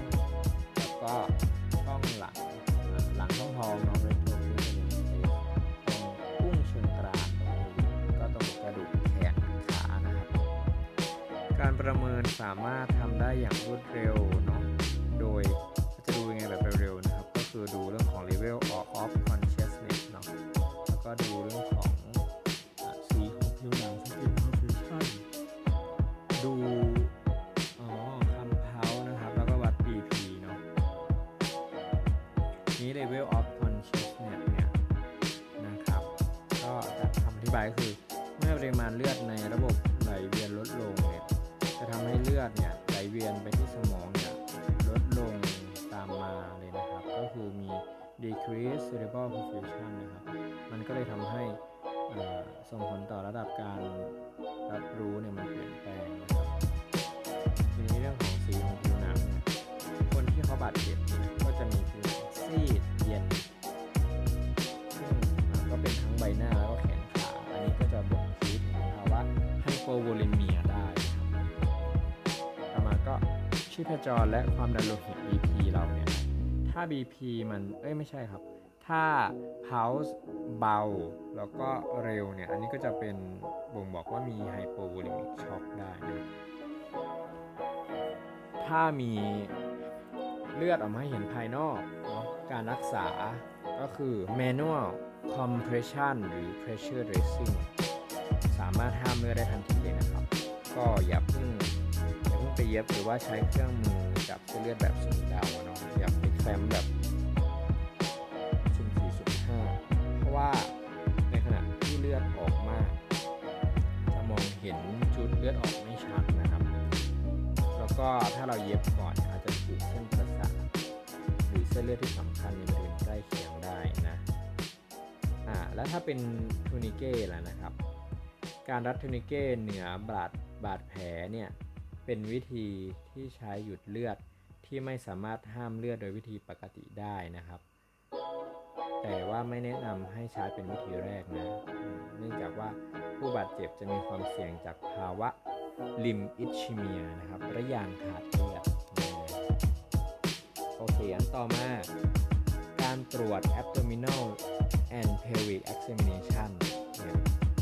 แล้วก็ช่องหลังหลังช่องท้องเนาะ retroperitoneal space ตรงกุ้งเชิงกรานตรงนี้ก็ตรงกระดูกแขนขานะครับ การประเมินสามารถทำได้อย่างรวดเร็วเนาะ โดยจะดูยังไงแบบเร็วๆนะครับ ก็คือดูเรื่อง decrease cerebral perfusion นะครับ มันก็เลยทำให้ส่งผลต่อระดับการรับรู้เนี่ยมันเปลี่ยนแปลงนะครับทีนี้เรื่องของสีของผิวหนังคนที่เขาบาดเจ็บเนี่ยก็จะมีผิวซีดเย็นซึ่งก็เป็นทั้งใบหน้าแล้วก็แขนขาอันนี้ก็จะบ่งชี้ถึงภาวะไฮโปโวลิเมียได้ครับต่อมาก็ชีพจรและความดันโลหิต BP เราเนี่ยา BP มันเอ้ยไม่ใช่ครับ ถ้า pulse เบา แล้วก็เร็วเนี่ย อันนี้ก็จะเป็นบ่งบอกว่ามี hypovolemic shock ได้นะถ้ามีเลือดออกมาเห็นภายนอกเนาะการรักษาก็คือ manual compression หรือ pressure dressing สามารถห้ามเลือดได้ทันทีเลยนะครับ ก็อย่าเพิ่งอย่าเพิ่งไปเย็บหรือว่าใช้เครื่องมือจับเส้นเลือดแบบสุ่มเดาวเนาะอย่าไป แคลมแบบสุ่มสี่สุ่มห้าเพราะว่าในขณะที่เลือดออกมาก จะมองเห็นจุดเลือดออกไม่ชัดนะครับ แล้วก็ถ้าเราเย็บก่อนอาจจะถูกเส้นประสาทหรือเส้นเลือดที่สำคัญในบริเวณใกล้เคียงได้นะอ่าแล้วถ้าเป็นทูนิเก้ล่ะนะครับ การรัดทูนิเก้เหนือบาดบาดแผลเนี่ยเป็นวิธีที่ใช้หยุดเลือด ที่ไม่สามารถห้ามเลือดโดยวิธีปกติได้นะครับ แต่ว่าไม่แนะนำให้ใช้เป็นวิธีแรกนะ เนื่องจากว่าผู้บาดเจ็บจะมีความเสี่ยงจากภาวะลิมอิชเมียนะครับระยางขาดเลือดโอเคอันต่อมา การตรวจ abdominal and pelvic examination เนี่ย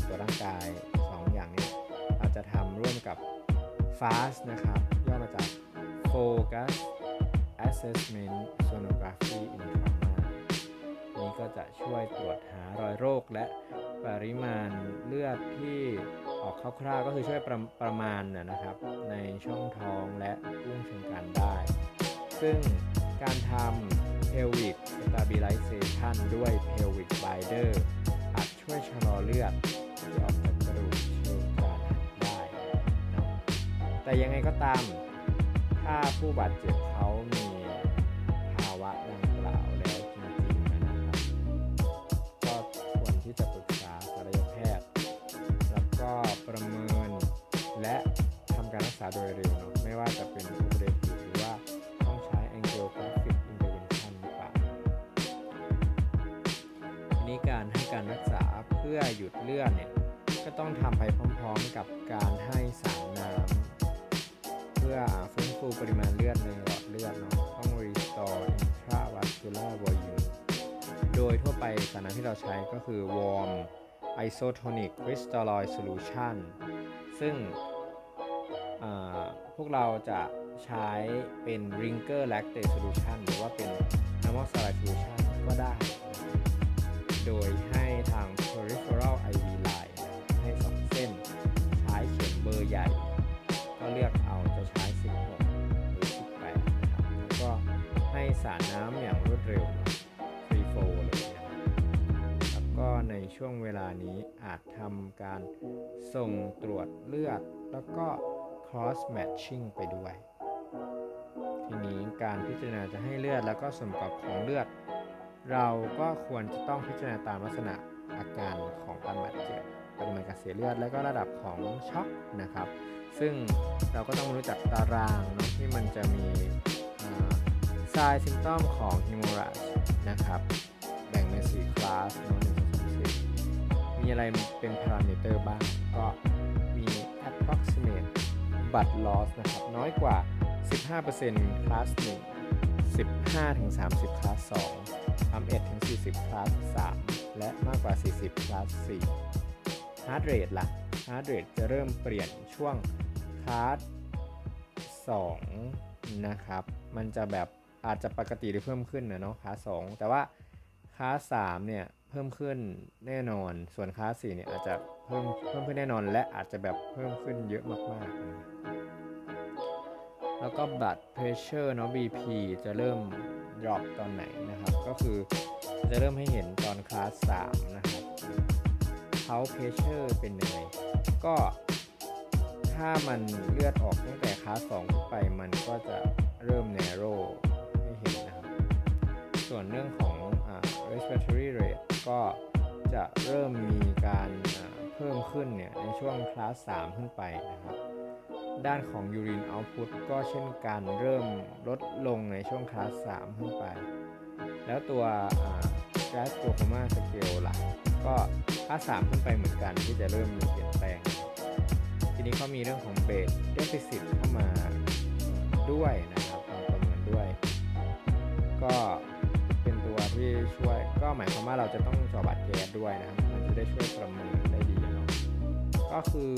ตัวร่างกาย 2 อย่างนี้เราจะทำร่วมกับ FAST นะครับ ย่อมาจาก Focus Assessment Sonography in Trauma นี้ก็จะช่วยตรวจหารอยโรคและปริมาณเลือดที่ออกคร่าวๆ ก็คือช่วยประประมาณนะนะครับ ในช่องท้องและอุ้งเชิงกรานได้ ซึ่งการทำ pelvic stabilization ด้วย pelvic binder อาจช่วยชะลอเลือดที่ออกจากกระดูกเชิงกรานได้ แต่ยังไงก็ตาม ถ้าผู้บาดเจ็บเขามีภาวะดังกล่าวแล้วจริงๆนะครับก็ควรที่จะปรึกษาศัลยแพทย์ แล้วก็ประเมินและทำการรักษาโดยเร็วเนาะไม่ว่าจะเป็น operative หรือว่าต้องใช้ angiographic intervention หรือเปล่าทีนี้การให้การรักษาเพื่อหยุดเลือดเนี่ยก็ต้องทำไปพร้อมๆกับการให้สารน้ำ เพื่อฟื้นฟูปริมาณเลือดในหลอดเลือดเนาะต้อง restore intravascular volume โดยทั่วไปสารที่เราใช้ก็คือ warm isotonic crystalloid solution ซึ่งพวกเราจะใช้เป็น ringer lactate solution หรือว่าเป็น amoxicillin solution ก็ได้ โดย สารน้ำอย่างรวดเร็วเนอะ free flow เลยนะครับแล้วก็ในช่วงเวลานี้อาจทำการส่งตรวจเลือด แล้วก็ cross matching ไปด้วย ทีนี้การพิจารณาจะให้เลือดแล้วก็ส่วนประกอบของเลือด เราก็ควรจะต้องพิจารณาตามลักษณะอาการของการบาดเจ็บปริมาณการเสียเลือดและก็ระดับของช็อกนะครับ ซึ่งเราก็ต้องรู้จักตารางเนาะที่มันจะมี ซายซิมตอมของ hemorrhage นะครับ แบ่งเป็น4คลาสนะหนึ่งสองสี่มีอะไรเป็นพารามิเตอร์บ้าง ก็มี approximate blood loss นะครับ น้อยกว่า 15%คลาส 1 15-30 คลาส 2 31-40 คลาส 3 และมากกว่า 40 คลาส 4 heart rate ล่ะ heart rate จะเริ่มเปลี่ยนช่วงคลาส 2 นะครับ มันจะแบบ อาจจะปกติหรือเพิ่มขึ้นนะเนาะคลาส2แต่ว่าคลาส3เนี่ยเพิ่มขึ้นแน่นอน ส่วนคลาส4เนี่ยอาจจะเพิ่มเพิ่มขึ้นแน่นอน และอาจจะแบบเพิ่มขึ้นเยอะมากๆ แล้วก็ blood pressure เนาะ BP จะเริ่ม drop ตอนไหนนะครับ ก็คือจะเริ่มให้เห็นตอนคลาส3นะครับ pulse pressure เป็นยังไงก็ถ้ามันเลือดออกตั้งแต่คลาส2ขึ้นไปมันก็จะเริ่ม narrow ส่วนเรื่องของอ respiratory rate ก็จะเริ่มมีการเพิ่มขึ้นเนี่ยในช่วงคลาส 3 ขึ้นไปนะครับ ด้านของ urine output ก็เช่นกันเริ่มลดลงในช่วงคลาส 3 ขึ้นไป แล้วตัว gas glaucoma scale ล่ะก็คลาส 3 ขึ้นไปเหมือนกันที่จะเริ่มมีเปลี่ยนแปลง ทีนี้เขามีเรื่องของ base deficit เข้ามาด้วยนะครับมาประเมินด้วย ก็ ที่ช่วยก็หมายความว่าเราจะต้องเจอบัตรแก๊สด้วยนะครับมันจะได้ช่วยประเมินได้ดีเนาะก็คือ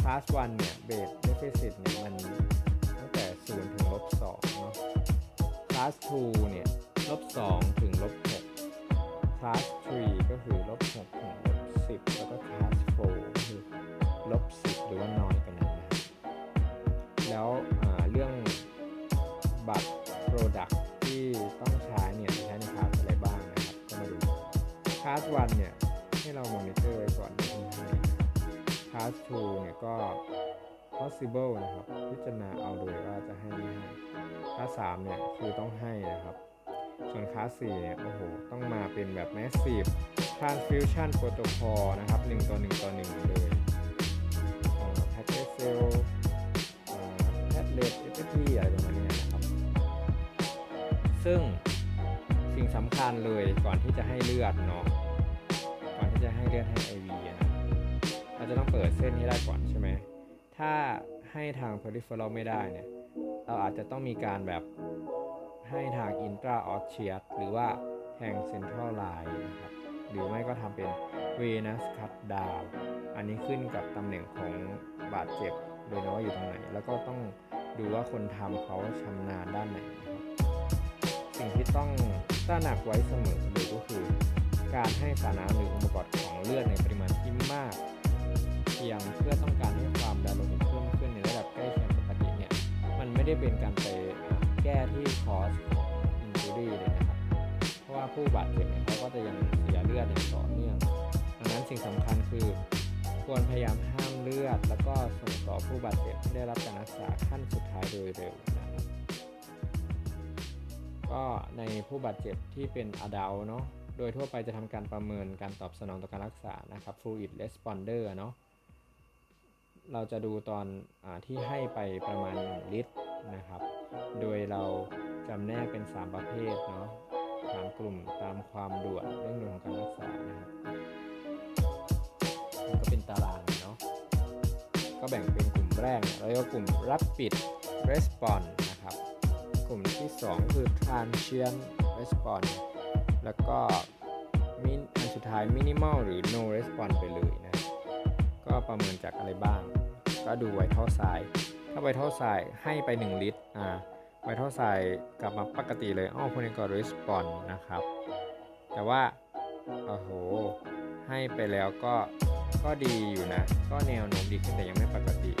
class 1เนี่ย base deficit เนี่ยมันตั้งแต่ 0 ถึงลบ2เนาะ class 2เนี่ยลบ2ถึงลบ6 class 3ก็คือลบ6ถึงลบ10 แล้วก็ class 4ก็คือลบ10 หรือว่าน้อยกว่านั้นนะครับแล้วอ่าเรื่องบัตร คลาส1เนี่ย ให้เรา monitor ไว้ก่อนไม่ให้คลาส2เนี่ยก็ possible นะครับ พิจารณาเอาโดยว่าจะให้ไม่ให้คลาส3เนี่ย คือต้องให้นะครับ ส่วนคลาส4เนี่ย โอ้โห ต้องมาเป็นแบบ massive transfusion protocol นะครับ 1 ต่อ 1 ต่อ 1 เลย packed cell platelet FFP อะไรประมาณนี้นะครับ ซึ่ง สำคัญเลยก่อนที่จะให้เลือดเนาะก่อนที่จะให้เลือดให้ IV อะนะเราจะต้องเปิดเส้นให้ได้ก่อนใช่ไหมถ้าให้ทาง peripheral ไม่ได้เนี่ยเราอาจจะต้องมีการแบบให้ทาง intra osseous หรือว่าแทง central line นะครับหรือไม่ก็ทำเป็น venous cut down อันนี้ขึ้นกับตำแหน่งของบาดเจ็บโดยนะว่าอยู่ตรงไหน แล้วก็ต้องดูว่าคนทำเขาชำนาญด้านไหนนะครับสิ่งที่ต้อง ตระหนักไว้เสมอเลยก็คือ การให้สารน้ำหรือองค์ประกอบของเลือดในปริมาณที่มาก เพียงเพื่อต้องการให้ความดันโลหิตเพิ่มขึ้นในระดับใกล้เคียงปกติเนี่ยมันไม่ได้เป็นการไปแก้ที่คอสของอินจูรี่เลยนะครับ เพราะว่าผู้บาดเจ็บเนี่ยเขาก็จะยังเสียเลือดอย่างต่อเนื่องดังนั้นสิ่งสำคัญคือควรพยายามห้ามเลือด แล้วก็ส่งต่อผู้บาดเจ็บให้ได้รับการรักษาขั้นสุดท้ายโดยเร็วนะครับ ก็ในผู้บาดเจ็บที่เป็นอดัลเนาะโดยทั่วไปจะทำการประเมินการตอบสนองต่อการรักษานะครับ fluid responder เนาะเราจะดูตอนอที่ให้ไปประมาณ 1 ลิตรนะครับ โดยเราจำแนกเป็น 3 ประเภทเนาะสามกลุ่มตามความด่วนเร่งด่วนของการรักษานะครับมันก็เป็นตารางเนาะก็แบ่งเป็นกลุ่มแรกเนี่ยเราเรียกว่ากลุ่ม rapid response กลุ่มที่ 2 คือ transient response แล้วก็มินอันสุดท้าย minimal หรือ no response ไปเลยนะ ก็ประเมินจากอะไรบ้าง ก็ดูไวท์เท่าไซถ้าไวท์เท่าไซให้ไป 1 ลิตร อ่าไวท์เท่าไซกลับมาปกติเลยอ้อคนนี้ก็ response นะครับ แต่ว่า โอ้โห ให้ไปแล้วก็ ก็ดีอยู่นะ ก็แนวโน้มดีขึ้นแต่ยังไม่ปกติ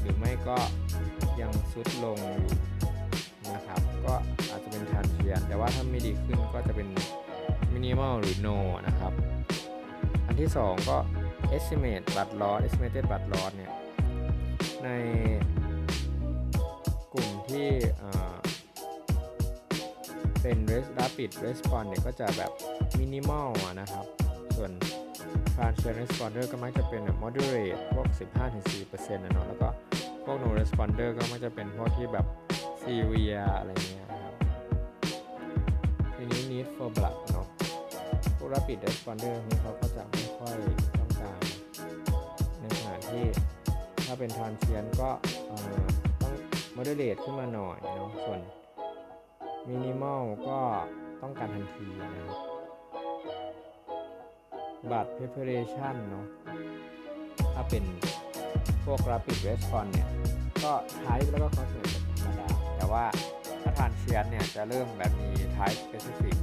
หรือไม่ก็ยังซุดลงอยู่ นะครับ ก็อาจจะเป็นทานเชียน แต่ว่าถ้าไม่ดีขึ้นก็จะเป็น minimal หรือ no นะครับ อันที่ 2 ก็ estimate blood loss estimated blood loss เนี่ย ในกลุ่มที่เป็น rapid response เนี่ยก็จะแบบ minimal นะครับ ส่วน transient responder ก็มักจะเป็นแบบ moderate พวก 15-4%นะเนาะแล้วก็พวก no responder ก็มักจะเป็นพวกที่แบบ severe อะไรเงี้ยครับทีนี้ need for blood เนาะพวก rapid responder นี้เขาก็จะไม่ค่อยต้องการ ในขณะที่ถ้าเป็น transient ก็ต้อง moderate ขึ้นมาหน่อยเนาะส่วน minimal ก็ต้องการทันทีนะครับบัตร preparation เนาะถ้าเป็นพวก rapid response เนี่ย ก็ type แล้วก็ cosmetic ธรรมดาแต่ ว่าถ้าทานเชียนเนี่ยจะเริ่มแบบมี type specific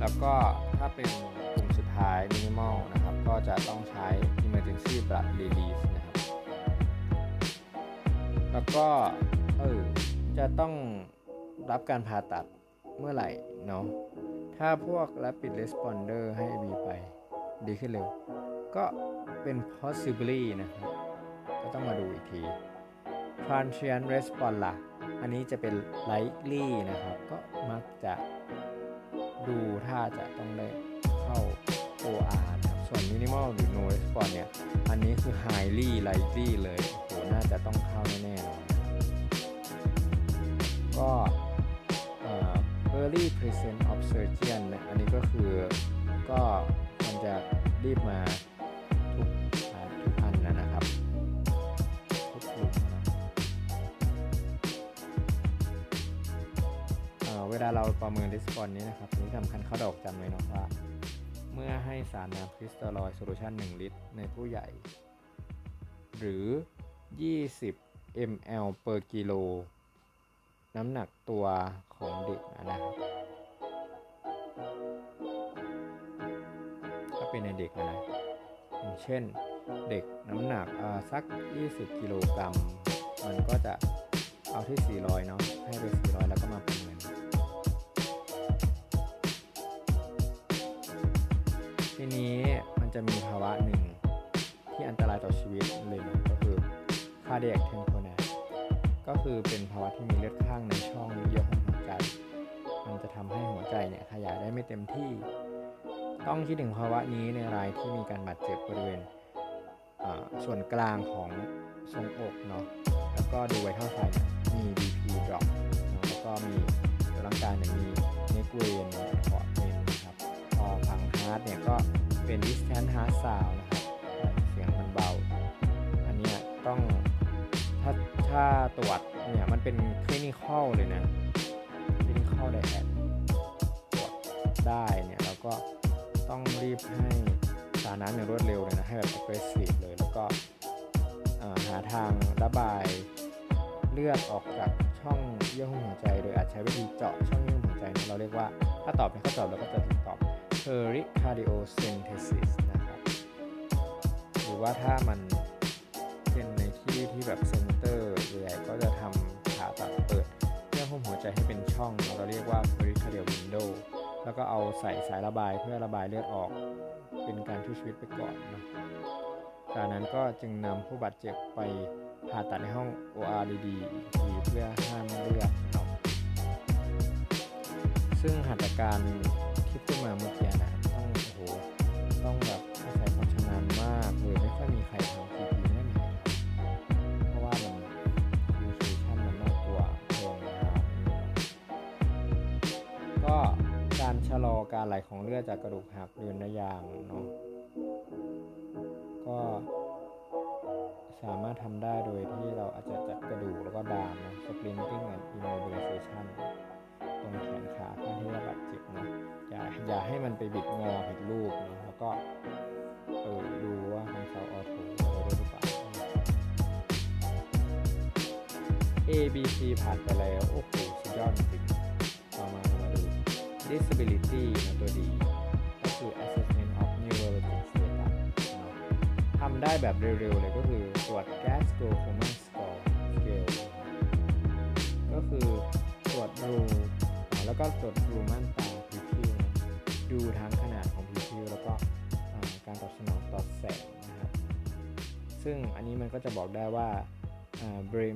แล้วก็ถ้าเป็นกลุ่มสุดท้าย minimal นะครับ ก็จะต้องใช้ emergency blood release นะครับ แล้วก็เออจะต้องรับการผ่าตัดเมื่อไหร่เนาะถ้าพวก rapid responder ให้ AB ไปดีขึ้นเร็ว ก็เป็น possibly นะครับ ก็ต้องมาดูอีกที transient response ล่ะ อันนี้จะเป็น likely นะครับ ก็มักจะดูถ้าจะต้องได้เข้า OR นะครับ ส่วน minimal หรือ no response เนี่ย อันนี้คือ highly likely เลยโหน่าจะต้องเข้าแน่ๆเลยก็ early present of surgeon นะอันนี้ก็คือก็มันจะรีบมา เวลาเราประเมิน response นี้นะครับนี่สำคัญข้าดอกจำไว้นะว่า เมื่อให้สารน้ำคริสตัลลอยโซลูชัน1 ลิตร ในผู้ใหญ่ หรือ 20 ml per กิโล น้ำหนักตัวของเด็กนะครับถ้าเป็นในเด็กนะอย่างเช่นเด็กน้ำหนักสัก 20 กิโลกรัม มันก็จะเอาที่ 400 เนาะให้ไป 400 แล้วก็มาประเมิน ทีนี้มันจะมีภาวะหนึ่งที่อันตรายต่อชีวิตเลยก็คือ cardiac tamponade ก็คือเป็นภาวะที่มีเลือดข้างในช่องเยื่อหุ้มหัวใจ มันจะทำให้หัวใจเนี่ยขยายได้ไม่เต็มที่ ต้องคิดถึงภาวะนี้ในรายที่มีการบาดเจ็บบริเวณส่วนกลางของทรงอกเนาะ แล้วก็ดูไวท์เท่าไซน์มี BP drop แล้วก็มีร่างกายเนี่ยมีเนกเวนพอร์ตเฮาร์ดเนี่ยก็เป็น distant heart sound นะครับเสียงมันเบา อันนี้ต้องถ้าถ้าตรวจเนี่ยมันเป็นคลินิคอลเลยนะคลินิคอลไดแอดตรวจได้เนี่ยแล้วก็ต้องรีบให้สารน้ำอย่างรวดเร็วเลยนะ ให้แบบ aggressive เลยแล้วก็หาทางระบายเลือดออกจากช่องเยื่อหุ้มหัวใจ โดยอาจใช้วิธีเจาะช่องเยื่อหุ้มหัวใจนะเราเรียกว่าถ้าตอบในข้อสอบเราก็จะตอบ pericardiocentesis นะครับ หรือว่าถ้ามันเป็นในที่ที่แบบเซนเตอร์ใหญ่ก็จะทำผ่าตัดเปิดเยื่อหุ้มหัวใจให้เป็นช่อง เราเรียกว่า pericardial window แล้วก็เอาใส่สายระบายเพื่อระบายเลือดออก เป็นการช่วยชีวิตไปก่อนนะจากนั้นก็จึงนำผู้บาดเจ็บไปผ่าตัดในห้อง ORDD อีกทีเพื่อห้ามเลือดเนาะซึ่งหัตถการที่พูดมาเมื่อกี้ะลอการไหลของเลือดจากกระดูกหักเรือนระยางเนาะก็สามารถทำได้โดยที่เราอาจจะจัดกระดูกแล้วก็ดามนะ splinting and immobilization ตรงแขนขาข้างที่ได้บาดเจ็บนะอย่าอย่าให้มันไปบิดงอผิดรูปนะแล้วก็เออดูว่าทางเสาออโถอะไรได้หรือเปล่า A B C ผ่านไปแล้ว โอ้โหสุดยอดจริง disability นะตัวดีก็คือ assessment of neurologic status เนาะทำได้แบบเร็วๆเลยก็คือตรวจ Glasgow Coma Score Scale ก็คือตรวจรูแล้วก็ตรวจรูม่านตาผิวผิวดูทั้งขนาดของผิวผิวแล้วก็การตอบสนองต่อแสงนะครับซึ่งอันนี้มันก็จะบอกได้ว่า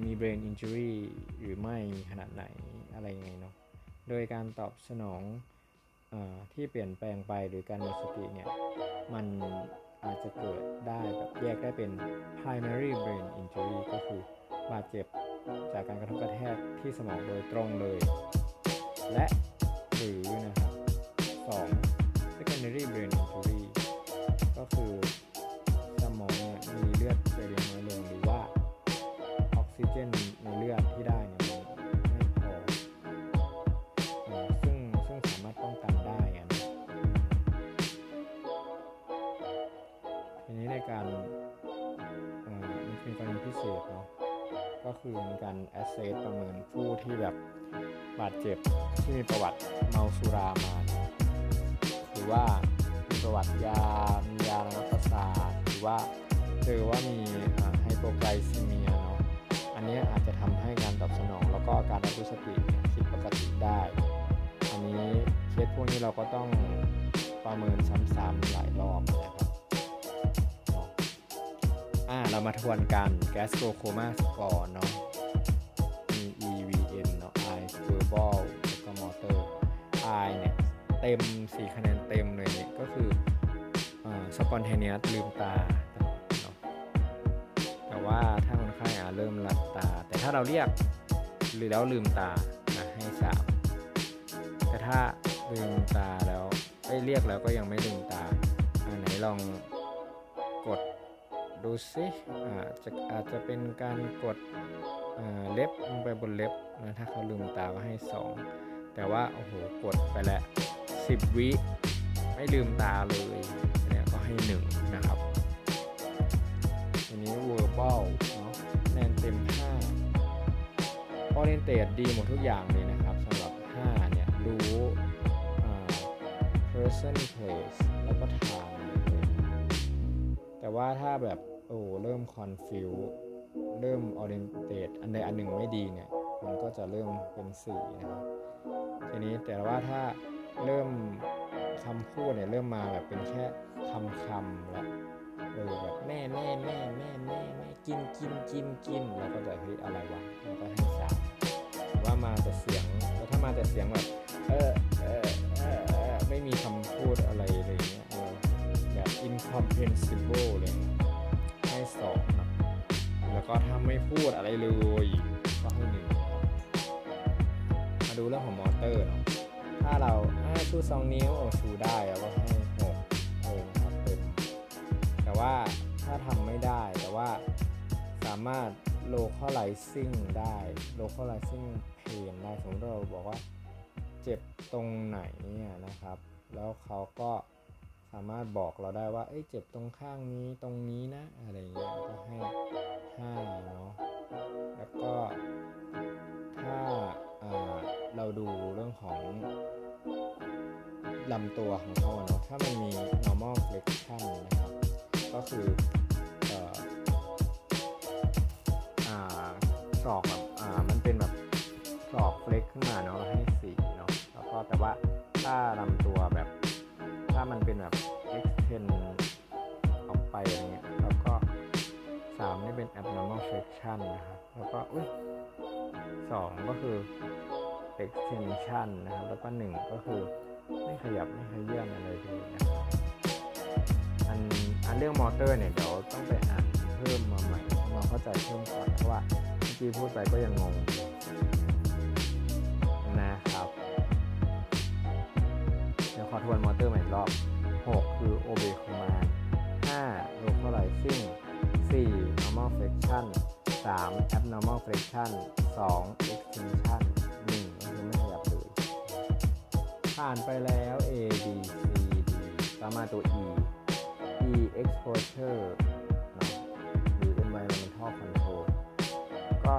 มี brain injury หรือไม่ขนาดไหนอะไรยังไงเนาะ โดยการตอบสนองอที่เปลี่ยนแปลงไปหรือการหมดสติเนี่ยมันอาจจะเกิดได้แบบแยกได้เป็น primary brain injury ก็คือบาดเจ็บจากการกระทบกระแทกที่สมองโดยตรงเลย และหรือนะครับ 2 secondary brain injury ก็คือ การ assess ประเมินผู้ที่แบบบาดเจ็บที่มีประวัติเมาสุรามา หรือว่ามีประวัติยา มียาระงับประสาทหรือว่าเจอว่ามีไฮโปไกลซีเมียเนาะอันนี้อาจจะทำให้การตอบสนอง แล้วก็การรับรู้สติผิดปกติได้ อันนี้เคสพวกนี้เราก็ต้องประเมินซ้ำๆหลายรอบนะครับอ่าเรามาทวนกัน gas g o coma score เนาะ ต็ม 4 คะแนนเต็มเลยเนี่ยก็คืออ่า spontaneous ลืมตาแต่ว่าถ้าคนไข้อะเริ่มหลับตา แต่ถ้าเราเรียกหรือแล้วลืมตาอะให้สามแต่ถ้าลืมตาแล้วไอ้เรียกแล้วก็ยังไม่ลืมตาอันไหนลองกดดูสิอาจจะอาจจะเป็นการกดเล็บลงไปบนเล็บนะถ้าเขาลืมตาก็ให้ 2 แต่ว่าโอ้โหกดไปแล้ว 10 วิ ไม่ลืมตาเลยเนี่ยก็ให้ 1 นะครับทีนี้ verbal เนาะแนนเต็ม 5 orientate ดีหมดทุกอย่างเลยนะครับสำหรับ 5 เนี่ย รู้ person place แล้วก็ time แต่ว่าถ้าแบบโอ้เริ่ม confuse เริ่ม orientate อันใดอันหนึ่งไม่ดีเนี่ย มันก็จะเริ่มเป็น4นะครับทีนี้แต่ว่าถ้า เริ่มคำพูดเนี่ยเริ่มมาแบบเป็นแค่คำคำแล้วเออแบบแม่แม่แม่แม่แม่แม่กินกินกินกินเราก็จะเฮ้ยอะไรวะเราก็ให้สามว่ามาแต่เสียงแล้วถ้ามาแต่เสียงแบบเออเออเออเออไม่มีคำพูดอะไรเลยเงี้ยเออแบบ incomprehensible เลยให้สองนะแล้วก็ถ้าไม่พูดอะไรเลยก็ให้หนึ่งมาดูเรื่องของมอเตอร์เนาะ ถ้าเราอ่าชูสองนิ้วโอ้ชูได้เราก็ให้หกเลยนะครับเต็มแต่ว่าถ้าทำไม่ได้แต่ว่าสามารถ localizing ได้ localizing pain ได้สมมติเราบอกว่าเจ็บตรงไหนเนี่ยนะครับ แล้วเขาก็สามารถบอกเราได้ว่า เอ้ย เจ็บตรงข้างนี้ ตรงนี้นะ อะไรเงี้ย ก็ให้ 5 เนาะ แล้วก็ ถ้า เราดูเรื่องของลำตัวของเขาอเนาะถ้ามันมี normal flexion นะครับ ก็คือเออศอกแบบอ่ามันเป็นแบบศอกเฟล็กขึ้นมาเนาะให้สีเนาะแล้วก็แต่ว่าถ้าลำตัวแบบ ถ้ามันเป็นแบบ extend ออกไปอะไรเงี้ย แล้วก็สามนี่เป็น abnormal flexion นะครับ แล้วก็อุ้ยสองก็คือ extension นะครับ แล้วก็หนึ่งก็คือไม่ขยับไม่ขยื่นอะไรเลยนะครับอันอันเรื่องมอเตอร์เนี่ยเดี๋ยวต้องไปอ่านเพิ่มมาใหม่ทำควาเข้าใจเพิ่มก่อนเพราะว่าเมื่อกี้พูดไปก็ยังงงนะครับเดี๋ยวขอทวนมอเตอร์ใหม่อีกรอบ 6 คือ obey command 5 localizing 4 normal flexion 3 abnormal flexion 2 extension 1ก็คือไม่ขยับเลย ผ่านไปแล้ว A B C D ตามมาตัว E E exposure หรือ environmental control ก็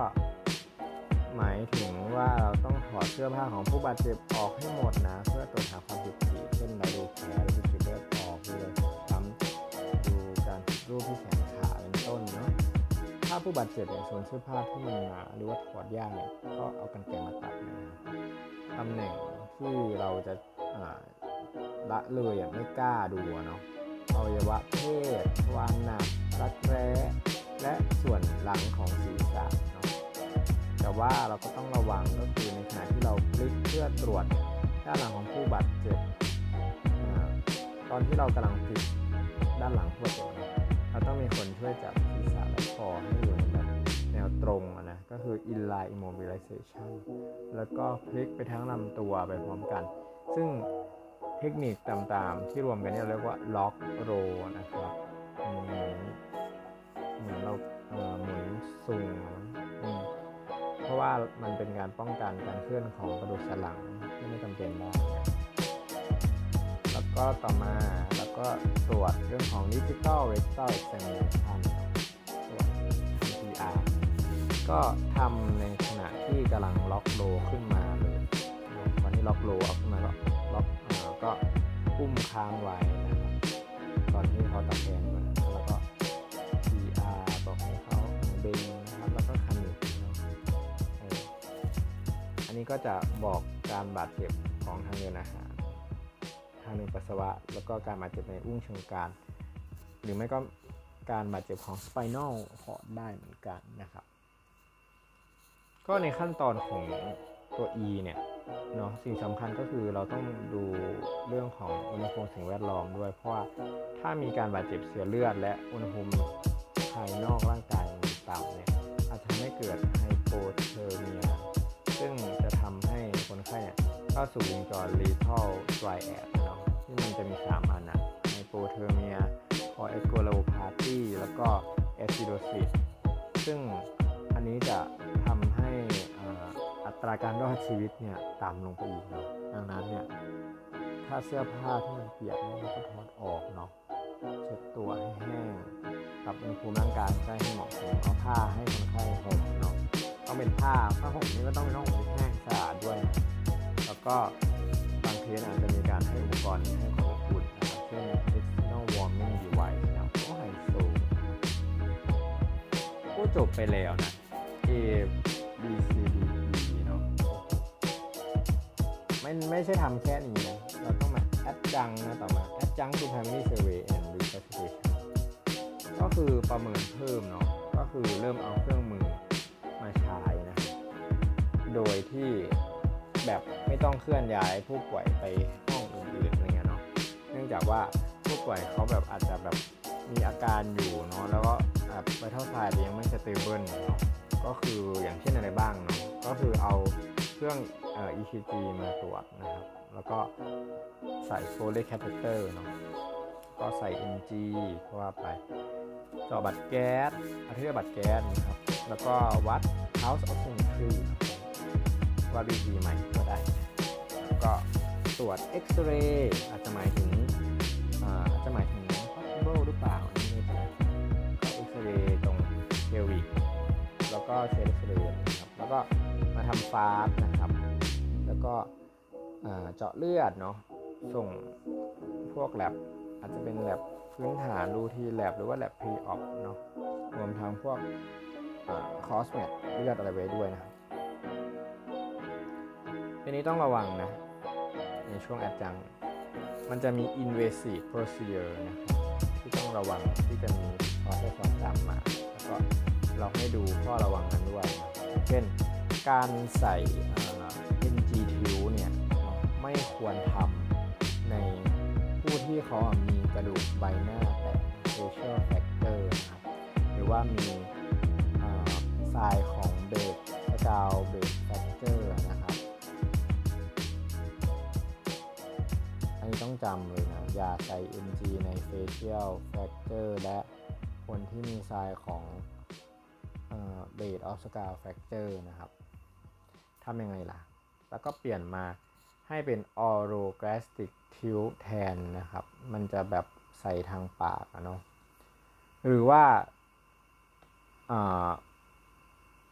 หมายถึงว่าเราต้องถอดเสื้อผ้าของผู้บาดเจ็บออกให้หมดนะ เพื่อตรวจหาความผิดปกติเช่นไรดูแผลหรือจุดเลือดออกหรืออะไรซ้ำดูการรูปที่แขน ผู้บาดเจ็บเนี่ยส่วนเสื้อผ้าที่มันหนาหรือว่าถอดยากเนี่ยก็เอากันไกรมาตัดนะตำแหน่งที่เราจะาละเลยอะไม่กล้าดูเนาะอวัยวะเพศวารหนักรักแร้และส่วนหลังของศีรษะเนาะแต่ว่าเราก็ต้องระวังก็คือในขณะที่เราคลิกเพื่อตรวจด้านหลังของผู้บาดเจ็บตอนที่เรากำลังพลิกด้านหลังผู้บาดเจ็บเราต้องมีคนช่วยจับศีรษะและคอให้อยู่ ตรงนะก็คือ inline immobilization แล้วก็พลิกไปทั้งลำตัวไปพร้อมกัน ซึ่งเทคนิคต่างๆที่รวมกันเนี่ยเรียกว่าล็อกโรนะครับเหมือนเหมือนเราหมุนซุงเพราะว่ามันเป็นการป้องกันการเคลื่อนของกระดูกสันหลังที่ไม่จำเป็นได้นะแล้วก็ต่อมาแล้วก็ตรวจเรื่องของ Digital Rectal Examination ก็ทำในขณะที่กำลังล็อกโลขึ้นมาเลยตอนที่ล็อกโลเอาขึ้นมาก็ล็อกเอ่อก็อุ้มค้างไว้นะครับตอนที่เขาตะแคงมาแล้วก็ PR บอกให้เขาเบงนะครับแล้วก็คันนิดเนาะเอออันนี้ก็จะบอกการบาดเจ็บของทางเดินอาหารทางเดินปัสสาวะ แล้วก็การบาดเจ็บในอุ้งเชิงกรานหรือไม่ก็การบาดเจ็บของ spinal cord ได้เหมือนกันนะครับ ก็ในขั้นตอนของตัว E เนี่ยเนาะสิ่งสำคัญก็คือเราต้องดูเรื่องของอุณหภูมิสิ่งแวดล้อมด้วย เพราะว่าถ้ามีการบาดเจ็บเสียเลือด และอุณหภูมิภายนอกร่างกายมันต่ำเนี่ยอาจจะทำให้เกิด hypothermia ซึ่งจะทำให้คนไข้เนี่ยเข้าสู่วงจร lethal triad เนาะที่มันจะมีสามอันนะ hypothermia coagulopathy แล้วก็ acidosis ซึ่งอันนี้จะ อัตราการรอดชีวิตเนี่ยต่ำลงไปอีกเนาะดังนั้นเนี่ยถ้าเสื้อผ้าที่มันเปียกเนี่ยเราก็ถอดออกเนาะเช็ดตัวให้แห้งปรับอุณหภูมิร่างกายได้ให้เหมาะสมเอาผ้าให้คนไข้ห่มเนาะต้องเป็นผ้าผ้าห่มนี่ก็ต้องเป็นผ้าห่มที่แห้งสะอาดด้วย แล้วก็บางเคสอาจจะมีการให้อุปกรณ์ให้ความอบอุ่นนะครับเช่น external warming device นะโอ้ไฮโซก็จบไปแล้วนะ A B ไม่ไม่ใช่ทำแค่นี้นะเราต้องมาแอดจังนะต่อมาแอดจังคือ primary survey and resuscitation ก็คือประเมินเพิ่มเนาะก็คือเริ่มเอาเครื่องมือมาใช้นะ โดยที่แบบไม่ต้องเคลื่อนย้ายผู้ป่วยไปห้องอื่นๆอะไรเงี้ยเนาะเนื่องจากว่าผู้ป่วยเขาแบบอาจจะแบบมีอาการอยู่เนาะแล้วก็แบบ vital แต่ยังไม่ stable เนาะก็คืออย่างเช่นอะไรบ้างเนาะก็คือเอา เครื่องเอ่อ ECG มาตรวจนะครับ แล้วก็ใส่ Foley catheter เนาะก็ใส่ NG ก็ว่าไปเจาะบัตรแก๊สอาทิตย์บัตรแก๊สนะครับ แล้วก็วัด House Oximetry วัด VG ใหม่ก็ได้ ก็ตรวจเอ็กซเรย์อาจจะหมายถึงอาจจะหมายถึง possible หรือเปล่าอันนี่ไม่เป็นไรก็เอ็กซเรย์ตรงเพลวิกแล้วก็เชลเซเลนนะครับแล้ว ก็มาทำ FAST นะครับ แล้วก็เจาะเลือดเนาะส่งพวกแลบอาจจะเป็นแลบพื้นฐาน routine lab หรือว่า lab pre-op เนาะรวมทั้งพวก crossmatch เลือดอะไรไว้ด้วยนะครับทีนี้ต้องระวังนะ ในช่วง adjunct มันจะมี invasive procedure นะครับที่ต้องระวังที่จะมีคอร์สความตามมา แล้วก็เราให้ดูข้อระวังนั้นด้วยนะ เช่นการใส่ NG ทิวเนี่ยไม่ควรทำในผู้ที่เขามีกระดูกใบหน้าแตก facial factor นะครับหรือว่ามีทรายของเบสสกาวเบสแฟกเจอร์นะครับอันนี้ต้องจำเลยนะอย่าใส่ NG ใน facial fracture และคนที่มี sign ของ base of skull fracture นะครับทำยังไงล่ะ แล้วก็เปลี่ยนมาให้เป็น orogastric tube แทนนะครับ มันจะแบบใส่ทางปากเนาะหรือว่า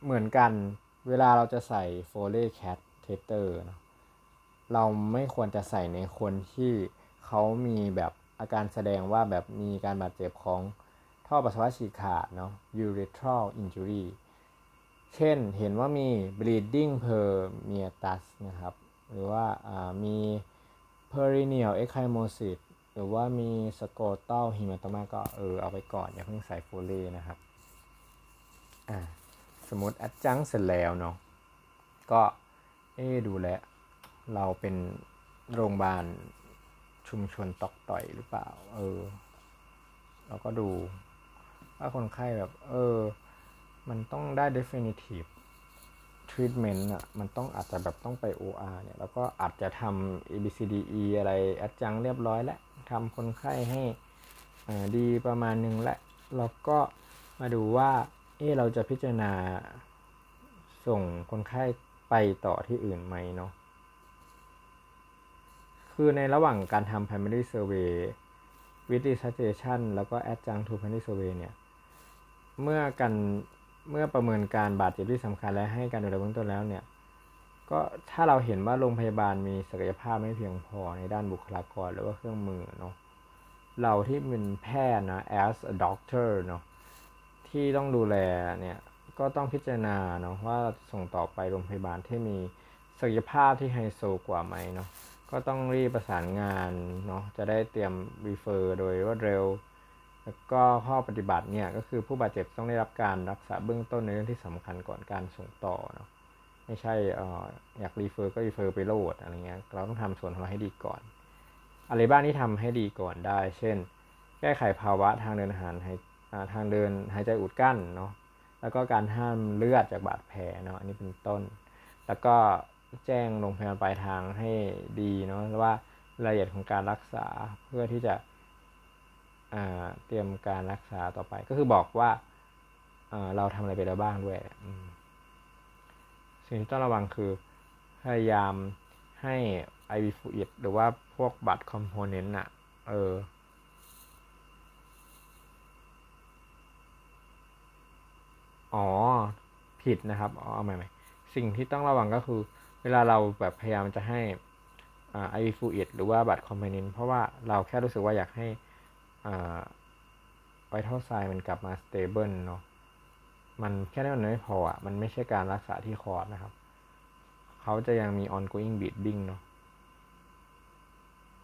เหมือนกันเวลาเราจะใส่ Foley catheter นะเราไม่ควรจะใส่ในคนที่เขามีแบบอาการแสดงว่าแบบมีการบาดเจ็บของ ท่อปัสสาวะฉีกขาดเนาะ urethral injury เช่นเห็นว่ามี bleeding permeatus นะครับ หรือว่ามี perineal ecchymosis หรือว่ามี scrotal hematoma ก็เออเอาไปก่อนอย่าเพิ่งใส่โฟลีนะครับอ่าสมมติ adjunct เสร็จแล้วเนาะก็เอ๊ดูแลเราเป็นโรงพยาบาลชุมชนตอกต่อยหรือเปล่า เออ เราก็ดู ว่าคนไข้แบบ เออ มันต้องได้ definitive treatment อะ มันต้องอาจจะแบบต้องไป OR เนี่ย แล้วก็อาจจะทำ ABCDE อะไร adjunct เรียบร้อยแล้วทำคนไข้ให้ดีประมาณนึงและ แล้วก็มาดูว่า เออเราจะพิจารณาส่งคนไข้ไปต่อที่อื่นไหมเนาะ คือในระหว่างการทำ primary survey with resuscitation แล้วก็ adjunct to primary survey เนี่ย เมื่อกันเมื่อประเมินการบาดเจ็บที่สำคัญและให้การดูแลเบื้องต้นแล้วเนี่ยก็ถ้าเราเห็นว่าโรงพยาบาลมีศักยภาพไม่เพียงพอในด้านบุคลากรหรือว่าเครื่องมือเนาะเราที่เป็นแพทย์นะ as a doctor เนาะที่ต้องดูแลเนี่ยก็ต้องพิจารณาเนาะว่าส่งต่อไปโรงพยาบาลที่มีศักยภาพที่ไฮโซกว่าไหมเนาะก็ต้องรีบประสานงานเนาะจะได้เตรียม refer โดยรวดเร็ว แล้วก็ข้อปฏิบัติเนี่ยก็คือผู้บาดเจ็บต้องได้รับการรักษาเบื้องต้นในเรื่องที่สำคัญก่อนการส่งต่อเนาะไม่ใช่อยาก refer ก็ refer ไปโลดอะไรเงี้ยเราต้องทำส่วนของเราให้ดีก่อน อะไรบ้างที่ทำให้ดีก่อนได้ เช่น แก้ไขภาวะทางเดินอาหารทางเดินหายใจอุดกั้นเนาะแล้วก็การห้ามเลือดจากบาดแผลเนาะอันนี้เป็นต้น แล้วก็แจ้งโรงพยาบาลปลายทางให้ดีเนาะว่ารายละเอียดของการรักษาเพื่อที่จะ เตรียมการรักษาต่อไป ก็คือบอกว่าเราทำอะไรไปแล้วบ้างด้วยสิ่งที่ต้องระวังคือพยายามให้ IV fluid หรือว่าพวก blood component อะเอออ๋อ ผิดนะครับอ๋อใหม่สิ่งที่ต้องระวังก็คือ เวลาเราแบบพยายามจะให้ IV fluid หรือว่า blood component เพราะว่าเราแค่รู้สึกว่าอยากให้ vital sign มันกลับมา stable เนาะมันแค่นั้นมันไม่พออะ มันไม่ใช่การรักษาที่คอร์ดนะครับ เขาจะยังมี ongoing bleeding เนาะ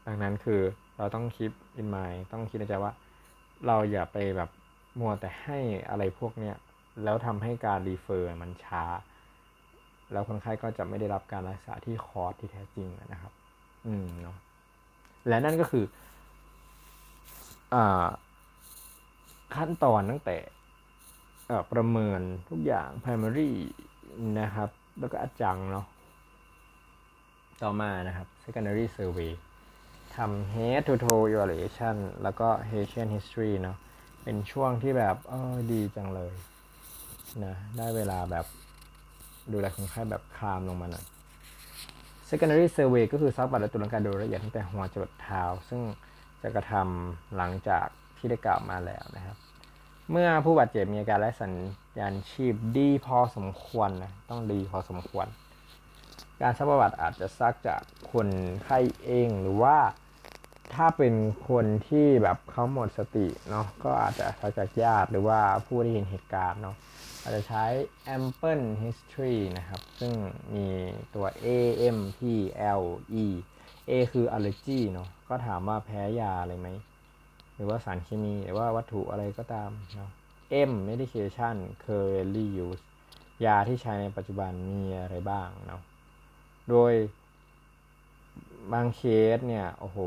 ดังนั้นคือเราต้องคิด in mind ต้องคิดในใจว่า เราอย่าไปแบบมัวแต่ให้อะไรพวกเนี้ย แล้วทำให้การ refer มันช้า แล้วคนไข้ก็จะไม่ได้รับการรักษาที่ cause ที่แท้จริงนะครับ อืมเนาะและนั่นก็คือ ขั้นตอนตั้งแต่ประเมินทุกอย่าง primary นะครับ แล้วก็อาจังเนาะต่อมานะครับ secondary survey ทำ head to toe evaluation แล้วก็ patient history เนาะเป็นช่วงที่แบบเออดีจังเลยนะได้เวลาแบบดูแลคนไข้แบบคลามลงมาหน่อย secondary survey ก็คือซักบัตรและตรวร่างกายโดยละเอียดตั้งแต่หัวจรดเท้า ซึ่ง จะกระทำหลังจากที่ได้กล่าวมาแล้วนะครับเเมื่อผู้บาดเจ็บมีอาการและสัญญาณชีพดีพอสมควรนะต้องดีพอสมควร การซักประวัติอาจจะซักจากคนไข้เองหรือว่าถ้าเป็นคนที่แบบเขาหมดสติเนาะก็อาจจะซักจากญาติหรือว่าผู้ที่เห็นเหตุการณ์เนาะอาจจะใช้ ample history นะครับ ซึ่งมีตัว a m p l e a คือ allergy เนาะก็ถามว่าแพ้ยาอะไรไหม หรือว่าสารเคมีหรือว่าวัตถุอะไรก็ตามเนาะ M medication currently used ยาที่ใช้ในปัจจุบันมีอะไรบ้างเนาะ โดยบางเคสเนี่ย โอ้โห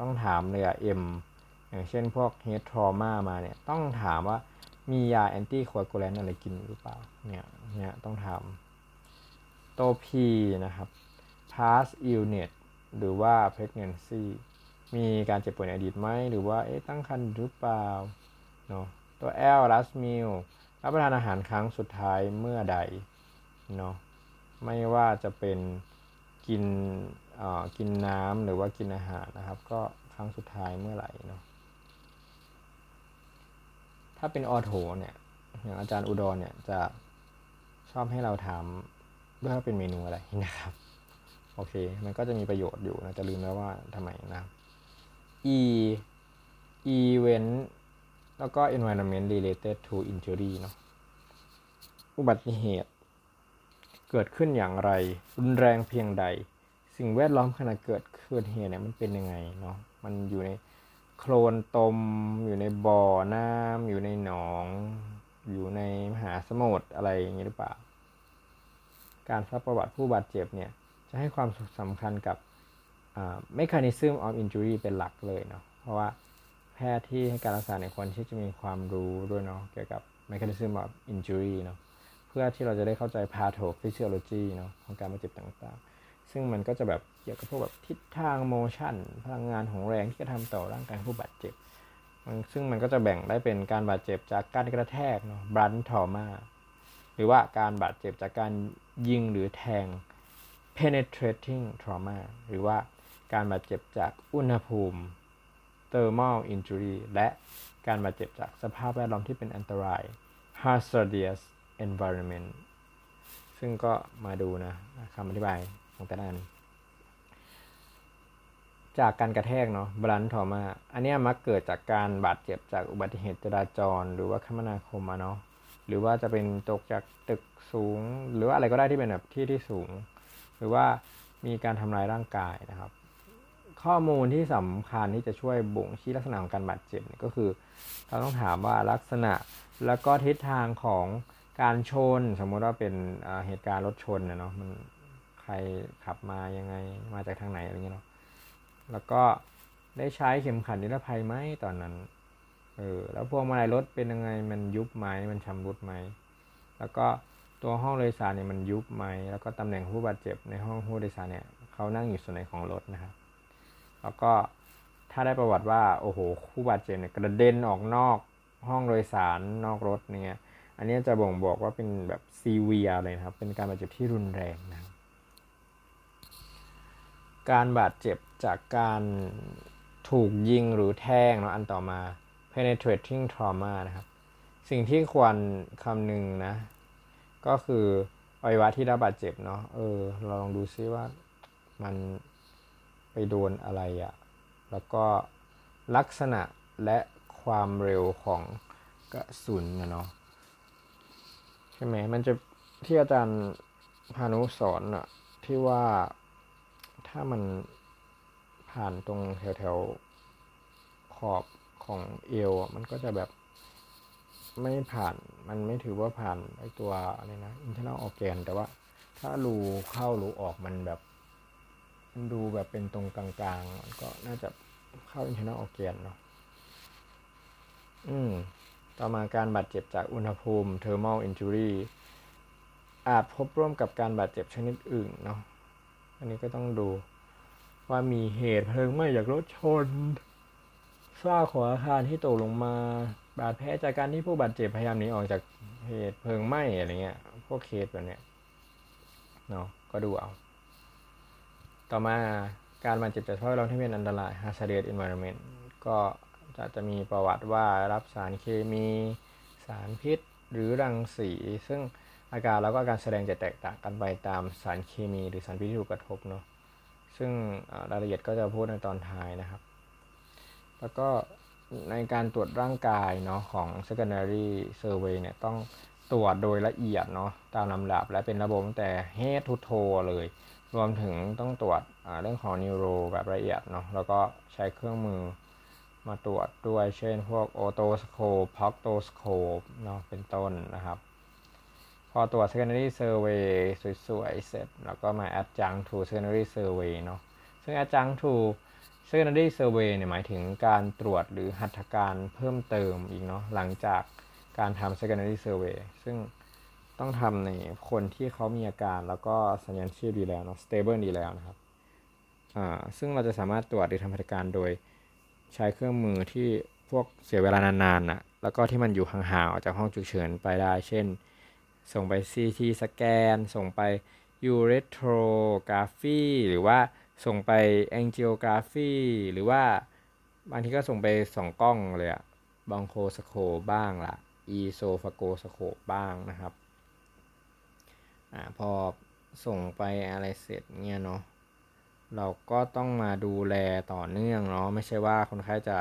ต้องถามเลยอะ M อย่างเช่นพวก head trauma มาเนี่ย ต้องถามว่ามียาแอนตี้โคอากูแลนอะไรกินหรือเปล่า เนี่ย เนี่ยต้องถาม โตัว P นะครับ past illness หรือว่า pregnancy มีการเจ็บป่วยในอดีตไหม หรือว่าเอ๊ะตั้งครรภ์หรือเปล่าเนาะตัว L last meal รับประทานอาหารครั้งสุดท้ายเมื่อใดเนาะไม่ว่าจะเป็นกินกินน้ำหรือว่ากินอาหารนะครับ ก็ครั้งสุดท้ายเมื่อไหร่เนาะถ้าเป็นออโถเนี่ยอย่างอาจารย์อุดรเนี่ยจะชอบให้เราถามด้วยว่าเป็นเมนูอะไรนะครับ โอเค มันก็จะมีประโยชน์อยู่นะจะลืมแล้วว่าทำไมนะ e event แล้วก็ environment related to injury เนาะอุบัติเหตุ เกิดขึ้นอย่างไร รุนแรงเพียงใด สิ่งแวดล้อมขณะเกิดขึ้นเหตุเนี่ยมันเป็นยังไงเนาะมันอยู่ในโคลนตม อยู่ในบ่อน้ำอยู่ในหนอง อยู่ในมหาสมุทรอะไรอย่างนี้หรือเปล่า การซักประวัติผู้บาดเจ็บเนี่ย จะให้ความสำคัญกับ mechanism of injury เป็นหลักเลยเนาะเพราะว่าแพทย์ที่ให้การรักษาในคนที่จะมีความรู้ด้วยเนาะเกี่ยวกับ mechanism of injury เนาะเพื่อที่เราจะได้เข้าใจ pathophysiology เนาะของการบาดเจ็บต่างๆ ซึ่งมันก็จะแบบเกี่ยวกับพวกแบบทิศทาง motion พลังงานของแรงที่จะทำต่อร่างกายผู้บาดเจ็บซึ่งมันก็จะแบ่งได้เป็นการบาดเจ็บจากการกระแทกเนาะ blunt trauma หรือว่าการบาดเจ็บจากการยิงหรือแทง penetrating trauma หรือว่าการบาดเจ็บจากอุณหภูมิ thermal injury และการบาดเจ็บจากสภาพแวดล้อมที่เป็นอันตราย hazardous environment ซึ่งก็มาดูนะคำอธิบายของแต่ละอัน จากการกระแทกเนาะบลันทอมา อันนี้มักเกิดจากการบาดเจ็บจากอุบัติเหตุจราจร หรือว่าคมนาคมอะเนาะหรือว่าจะเป็นตกจากตึกสูง หรือว่าอะไรก็ได้ที่เป็นแบบที่ที่สูง หรือว่ามีการทำลายร่างกายนะครับ ข้อมูลที่สำคัญที่จะช่วยบ่งชี้ลักษณะของการบาดเจ็บก็คือ เราต้องถามว่าลักษณะแล้วก็ทิศทางของการชน สมมติว่าเป็นเหตุการณ์รถชนเนาะมันใครขับมายังไงมาจากทางไหนอะไรเงี้ยเนาะแล้วก็ได้ใช้เข็มขัดนิรภัยไหมตอนนั้นเออแล้วพวงมาลัยรถเป็นยังไงมันยุบไหมมันชำรุดไหมแล้วก็ ตัวห้องโดยสารเนี่ยมันยุบไหมแล้วก็ตำแหน่งผู้บาดเจ็บในห้องผู้โดยสารเนี่ยเขานั่งอยู่ส่วนไหนของรถนะครับ แล้วก็ถ้าได้ประวัติว่าโอ้โหผู้บาดเจ็บเนี่ยกระเด็นออกนอกห้องโดยสารนอกรถเนี่ยอันนี้จะบ่งบอกว่าเป็นแบบซีเวียเลยครับ เป็นการบาดเจ็บที่รุนแรงนะการบาดเจ็บจากการถูกยิงหรือแทงเนาะอันต่อมา penetrating trauma นะครับ สิ่งที่ควรคำนึงนะ ก็คืออวัยวะที่ได้บาดเจ็บเนาะเออเราลองดูซิว่ามันไปโดนอะไรอะแล้วก็ลักษณะและความเร็วของกระสุนนะเนาะใช่ไหมมันจะที่อาจารย์พานุสอนอะที่ว่าถ้ามันผ่านตรงแถวแถวขอบของเอวมันก็จะแบบ ไม่ผ่านมันไม่ถือว่าผ่านไอตัวอะไรนะ internal organ แต่ว่าถ้ารูเข้ารูออกมันแบบ มันดูแบบเป็นตรงกลางๆ มันก็น่าจะเข้า internal organ เนาะอืม ต่อมาการบาดเจ็บจากอุณหภูมิ thermal injury อาจพบร่วมกับการบาดเจ็บชนิดอื่นเนาะอันนี้ก็ต้องดูว่ามีเหตุเพลิงไหม้จากรถชนฝ้าของอาคารที่ตกลงมา บาดแผลจากการที่ผู้บาดเจ็บพยายามหนีออกจากเหตุเพลิงไหม้อะไรเงี้ย พวกเคสแบบเนี้ยเนาะก็ดูเอา ต่อมาการบาดเจ็บจากสภาพแวดล้อมที่เป็นอันตราย hazardous environment ก็จจะจะมีประวัติว่ารับสารเคมีสารพิษ หรือรังสี ซึ่งอาการแล้วก็การแสดงจะแตกต่างกันไปตามสารเคมีหรือสารพิษที่ถูกกระทบเนาะซึ่งรายละเอียดก็จะพูดในตอนท้ายนะครับ แล้วก็ ในการตรวจร่างกายเนาะของ secondary survey เนี่ยต้องตรวจโดยละเอียดเนาะตามลำดับและเป็นระบบตั้งแต่ head to toe เลย รวมถึงต้องตรวจเรื่องของนิวโรแบบละเอียดเนาะแล้วก็ใช้เครื่องมือมาตรวจด้วยเช่นพวกโอโตสโคปพ็อกโตสโคปเนาะเป็นต้นนะครับ พอตรวจ secondary survey สวยๆเสร็จ แล้วก็มา adjunct to secondary survey เนาะซึ่ง adjunct to secondary survey เนี่ยหมายถึงการตรวจหรือหัตถการเพิ่มเติมอีกเนาะหลังจากการทำ secondary survey ซึ่งต้องทำในคนที่เขามีอาการแล้วก็สัญญาณชีพดีแล้วเนาะ stable ดีแล้วนะครับอ่าซึ่งเราจะสามารถตรวจหรือทำหัตถการโดยใช้เครื่องมือที่พวกเสียเวลานานๆนะแล้วก็ที่มันอยู่ห่างๆออกจากห้องฉุกเฉินไปได้ เช่น ส่งไป CT สแกน ส่งไป uretrography หรือว่า ส่งไป angiography หรือว่าบางทีก็ส่งไปสองกล้องเลยอะบองโคสโคบ้างละอีโซฟาโกสโคบ้างนะครับอ่าพอส่งไปอะไรเสร็จเนี่ยเนาะเราก็ต้องมาดูแลต่อเนื่องเนาะไม่ใช่ว่าคนไข้จะ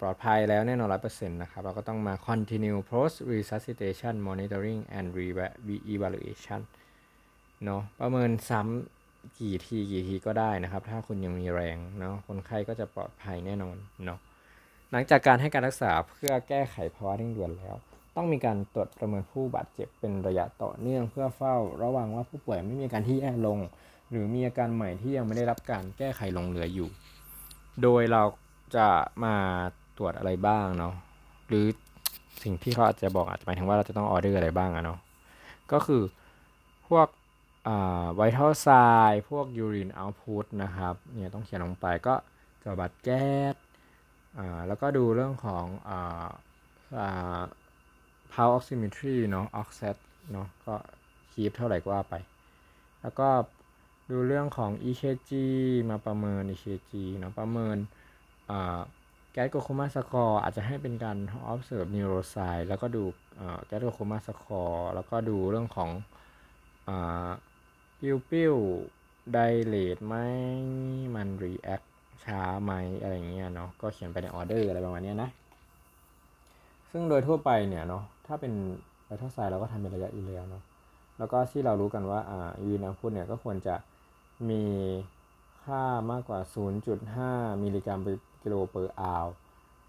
ปลอดภัยแล้วแน่นอนร้อยเปอร์เซ็นต์นะครับ เราก็ต้องมา continue post resuscitation monitoring and re-evaluation เนาะประเมินซ้ำ กี่ทีกี่ทีก็ได้นะครับ ถ้าคุณยังมีแรงเนาะคนไข้ก็จะปลอดภัยแน่นอนเนาะหลังจากการให้การรักษาเพื่อแก้ไขภาวะเร่งด่วนแล้ว ต้องมีการตรวจประเมินผู้บาดเจ็บเป็นระยะต่อเนื่องเพื่อเฝ้า ระวังว่าผู้ป่วยไม่มีการที่แย่ลง หรือมีอาการใหม่ที่ยังไม่ได้รับการแก้ไขลงเหลืออยู่ โดยเราจะมาตรวจอะไรบ้างเนาะหรือสิ่งที่เขาอาจจะบอกอาจจะหมายถึงว่าเราจะต้องออเดอร์อะไรบ้างอะเนาะก็คือพวก vital sign พวก urine output นะครับเนี่ยต้องเขียนลงไปก็เจาะ blood gas แล้วก็ดูเรื่องของอ่าอ่า pulse oximetry เนาะ O2 sat เนาะก็คีบเท่าไหร่ก็ว่าไป แล้วก็ดูเรื่องของ EKG มาประเมิน EKG เนาะประเมิน Glasgow Coma Score อาจจะให้เป็นการ observe neuro sign แล้วก็ดู Glasgow Coma Score แล้วก็ดูเรื่องของ pupil pupil dilate ไหมมัน react ช้าไหมอะไรเงี้ยเนาะก็เขียนไปในออเดอร์อะไรประมาณนี้นะ ซึ่งโดยทั่วไปเนี่ยเนาะถ้าเป็น vital sign เราก็ทำเป็นระยะอยู่แล้วเนาะแล้วก็ที่เรารู้กันว่าอ่า urine output เนี่ยก็ควรจะมีค่ามากกว่า 0.5 มิลลิกรัม per กิโล per hour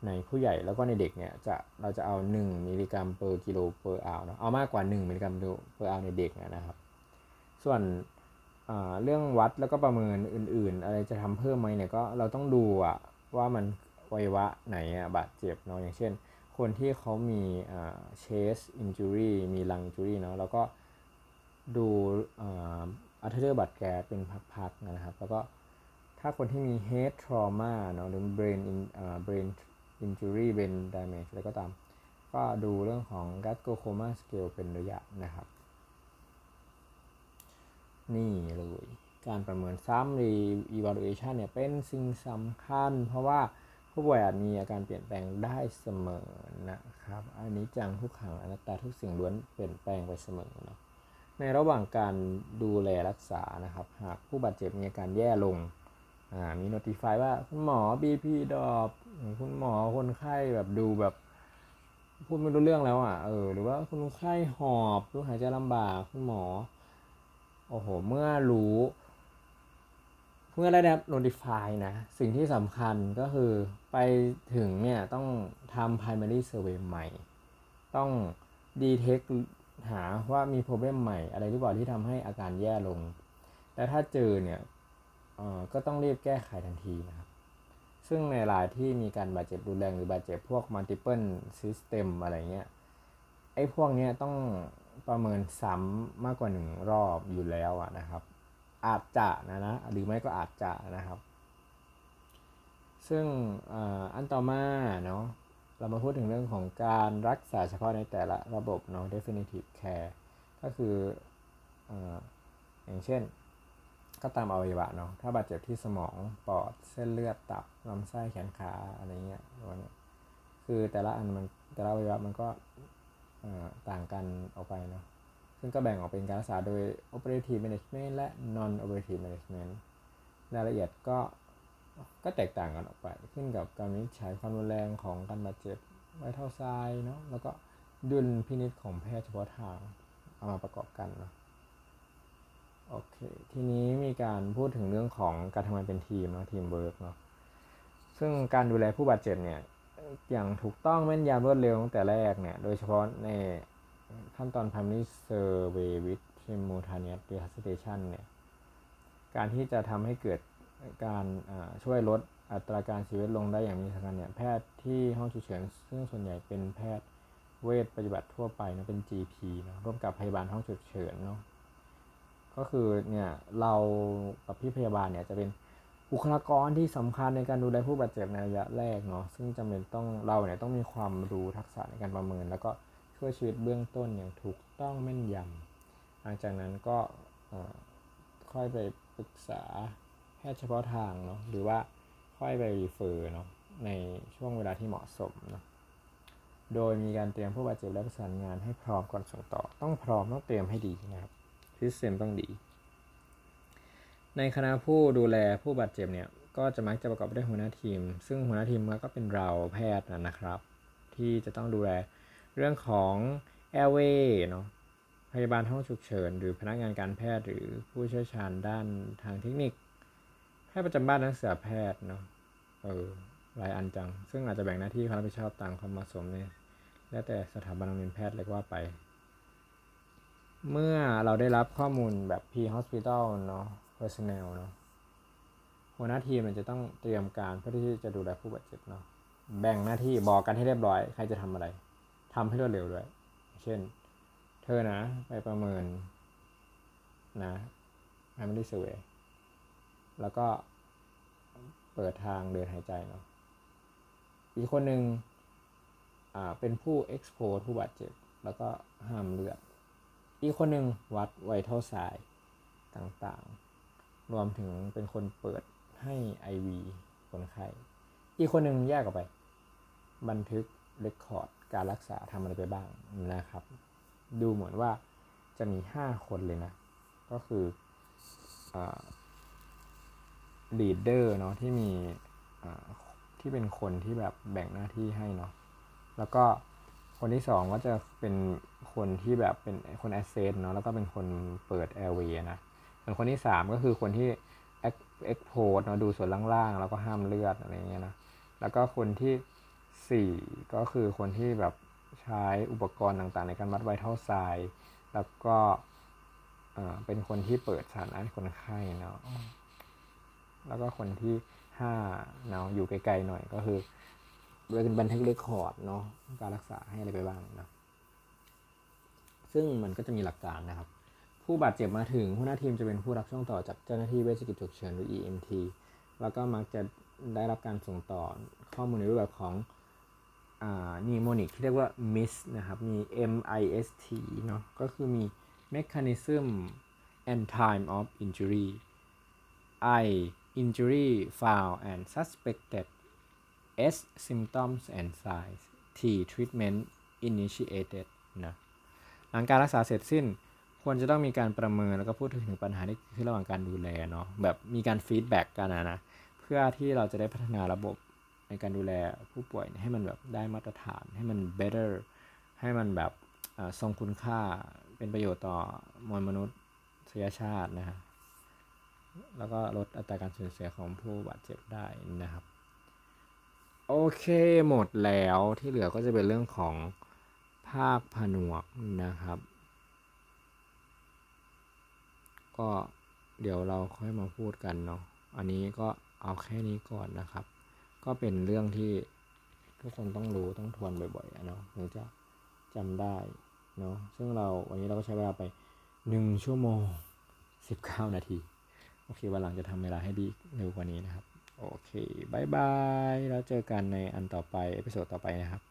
ในผู้ใหญ่แล้วก็ในเด็กเนี่ยจะเราจะเอา 1 มิลลิกรัม per กิโล per hour เนาะเอามากกว่า 1 มิลลิกรัม per hour ในเด็กนะครับ ส่วนเรื่องวัดแล้วก็ประเมินอื่น ๆ อะไรจะทำเพิ่มไหมเนี่ยก็เราต้องดูอะว่ามันอวัยวะไหนอะบาดเจ็บเนาะอย่างเช่น คนที่เขามี chest injury มี lung injury เนาะแล้วก็ดูอัลเทอร์บัตแกเป็นพักๆนะครับ แล้วก็ถ้าคนที่มี head trauma เนาะหรือ brain in brain injury brain damage อะไรก็ตาม ก็ดูเรื่องของ g a s t r o c o m a scale เป็นระยะนะครับ นี่เลย การประเมินซ้ำ re-evaluation เนี่ยเป็นสิ่งสำคัญ เพราะว่าผู้ป่วยอาจมีอาการเปลี่ยนแปลงได้เสมอนะครับ อันนี้จังทุกขังอนัตตาทุกสิ่งล้วนเปลี่ยนแปลงไปเสมอเนาะในระหว่างการดูแลรักษานะครับ หากผู้บาดเจ็บมีอาการแย่ลงมี notify ว่าคุณหมอ BP ดรอปคุณหมอคนไข้แบบดูแบบพูดไม่รู้เรื่องแล้วอะเออหรือว่าคนไข้หอบรู้หายใจลำบากคุณหมอ โอ้โห เมื่อรู้เมื่อได้รับ notify นะ สิ่งที่สำคัญก็คือไปถึงเนี่ยต้องทำ primary survey ใหม่ ต้อง detect หาว่ามี problem ใหม่ อะไรหรือเปล่าที่ทำให้อาการแย่ลง และถ้าเจอเนี่ยก็ต้องรีบแก้ไขทันทีนะครับ ซึ่งในรายที่มีการบาดเจ็บรุนแรงหรือบาดเจ็บพวก multiple system อะไรเงี้ย ไอ้พวกเนี้ยต้อง ประเมินซ้ำมากกว่าหนึ่งรอบอยู่แล้วอะนะครับ อาจจะนะนะหรือไม่ก็อาจจะนะครับ ซึ่งอันต่อมาเนาะเรามาพูดถึงเรื่องของการรักษาเฉพาะในแต่ละระบบเนาะ definitive care ก็คือออย่างเช่น ก็ตามอวัยวะเนาะถ้าบาดเจ็บที่สมองปอดเส้นเลือดตับลำไส้แขนขาอะไรเงี้ยวันนี้คือแต่ละอันมันแต่ละอวัยวะมันก็ ต่างกันออกไปเนาะซึ่งก็แบ่งออกเป็นการรักษาโดย operative management และ non operative management รายละเอียดก็ก็แตกต่างกันออกไป ขึ้นกับการวินิจฉัยความรุนแรงของการบาดเจ็บไวท์เท่าทรายเนาะแล้วก็ดุลพินิจของแพทย์เฉพาะทางเอามาประกอบกันเนาะโอเค ทีนี้มีการพูดถึงเรื่องของการทำงานเป็นทีมนะทีมเวิร์กเนาะซึ่งการดูแลผู้บาดเจ็บเนี่ย อย่างถูกต้องแม่นยำรวดเร็วตั้งแต่แรกเนี่ย โดยเฉพาะในขั้นตอน primary survey with simultaneous resuscitation เนี่ย การที่จะทำให้เกิดการช่วยลดอัตราการเสียชีวิตลงได้อย่างมีสำคัญเนี่ย แพทย์ที่ห้องฉุกเฉินซึ่งส่วนใหญ่เป็นแพทย์เวชปฏิบัติทั่วไปนะเป็น GP นะร่วมกับพยาบาลห้องฉุกเฉินเนาะก็คือเนี่ยเรากับพี่พยาบาลเนี่ยจะเป็น บุคลากรที่สำคัญในการดูแลผู้บาดเจ็บในระยะแรกเนาะซึ่งจำเป็นต้องเราเนี่ยต้องมีความรู้ทักษะในการประเมิน แล้วก็ช่วยชีวิตเบื้องต้นอย่างถูกต้องแม่นยำหลังจากนั้นก็ค่อยไปปรึกษาแพทย์เฉพาะทางเนาะหรือว่าค่อยไปรีเฟอร์เนาะในช่วงเวลาที่เหมาะสมเนาะโดยมีการเตรียมผู้บาดเจ็บและประสานงานให้พร้อมก่อนส่งต่อ ต้องพร้อมต้องเตรียมให้ดีนะครับซิสเต็มต้องดี ในคณะผู้ดูแลผู้บาดเจ็บเนี่ยก็จะมักจะประกอบด้วยหัวหน้าทีม ซึ่งหัวหน้าทีมก็เป็นเราแพทย์นะครับ ที่จะต้องดูแลเรื่องของแอร์เวย์เนาะพยาบาลห้องฉุกเฉิน หรือพนักงานการแพทย์หรือผู้เชี่ยวชาญด้านทางเทคนิคแพทย์ประจำบ้านนักศึกษาแพทย์เนาะเออหลายอันจัง ซึ่งอาจจะแบ่งหน้าที่ความรับผิดชอบต่างความเหมาะสมเนี่ยแล้วแต่สถาบันโรงเรียนแพทย์เรียกว่าไป เมื่อเราได้รับข้อมูลแบบ P-Hospital เนาะ Personnel เนาะหัวหน้าทีมมันจะต้องเตรียมการเพื่อที่จะดูแลผู้บาดเจ็บเนาะแบ่งหน้าที่บอกกันให้เรียบร้อย ใครจะทำอะไรทำให้รวดเร็วด้วย เช่น เธอนะไปประเมินนะ primary survey แล้วก็เปิดทางเดินหายใจเนาะอีกคนหนึ่งอ่าเป็นผู้ expose ผู้บาดเจ็บ แล้วก็ห้ามเลือด อีกคนหนึ่งวัดไวท์เท่าสายต่างๆ รวมถึงเป็นคนเปิดให้ IV คนไข้อีกคนหนึ่งแยกออกไป บันทึก record การรักษาทำอะไรไปบ้างนะครับ ดูเหมือนว่าจะมี 5 คนเลยนะ ก็คือ leader เนาะที่มีที่เป็นคนที่แบบแบ่งหน้าที่ให้เนาะแล้วก็คนที่สองก็จะเป็นคนที่แบบเป็นคน assess เนาะแล้วก็เป็นคนเปิด airway นะ ส่วนคนที่สามก็คือคนที่ expose เนาะดูส่วนล่างๆ แล้วก็ห้ามเลือดอะไรเงี้ยนะแล้วก็คนที่สี่ก็คือคนที่แบบใช้อุปกรณ์ต่างๆ ในการวัดไวท์เท่าทราย แล้วก็เป็นคนที่เปิดสายให้คนไข้เนาะแล้วก็คนที่ห้าเนาะอยู่ไกลๆหน่อยก็คือเป็นบันทึกเรคคอร์ดเนาะการรักษาให้อะไรไปบ้างนะซึ่งมันก็จะมีหลักการนะครับ ผู้บาดเจ็บมาถึงหัวหน้าทีมจะเป็นผู้รับช่วงต่อจากเจ้าหน้าที่เวชกิจฉุกเฉินหรือ EMT แล้วก็มักจะได้รับการส่งต่อข้อมูลในรูปแบบของนีโมนิกที่เรียกว่า MIS นะครับ มี MIST เนาะก็คือมี mechanism and time of injury I injury found and suspected S symptoms and signs T treatment initiated นะหลังการรักษาเสร็จสิ้น ควรจะต้องมีการประเมินแล้วก็พูดถึงปัญหาที่คือระหว่างการดูแลเนาะแบบมีการฟีดแบ็กกันนะนะเพื่อที่เราจะได้พัฒนาระบบในการดูแลผู้ป่วยให้มันแบบได้มาตรฐานให้มัน better ให้มันแบบทรงคุณค่าเป็นประโยชน์ต่อมวลมนุษยชาตินะฮะแล้วก็ลดอัตราการสูญเสียของผู้บาดเจ็บได้นะครับ โอเคหมดแล้วที่เหลือก็จะเป็นเรื่องของภาคผนวกนะครับ ก็เดี๋ยวเราค่อยมาพูดกันเนาะอันนี้ก็เอาแค่นี้ก่อนนะครับ ก็เป็นเรื่องที่ทุกคนต้องรู้ต้องทวนบ่อยๆเนาะถึงจะจำได้เนาะซึ่งเราวันนี้เราก็ใช้เวลาไปหนึ่งชั่วโมงสิบเก้านาที โอเควันหลังจะทำเวลาให้ดีเร็วกว่านี้นะครับ โอเค bye bye แล้วเจอกันในอันต่อไป episode ต่อไปนะครับ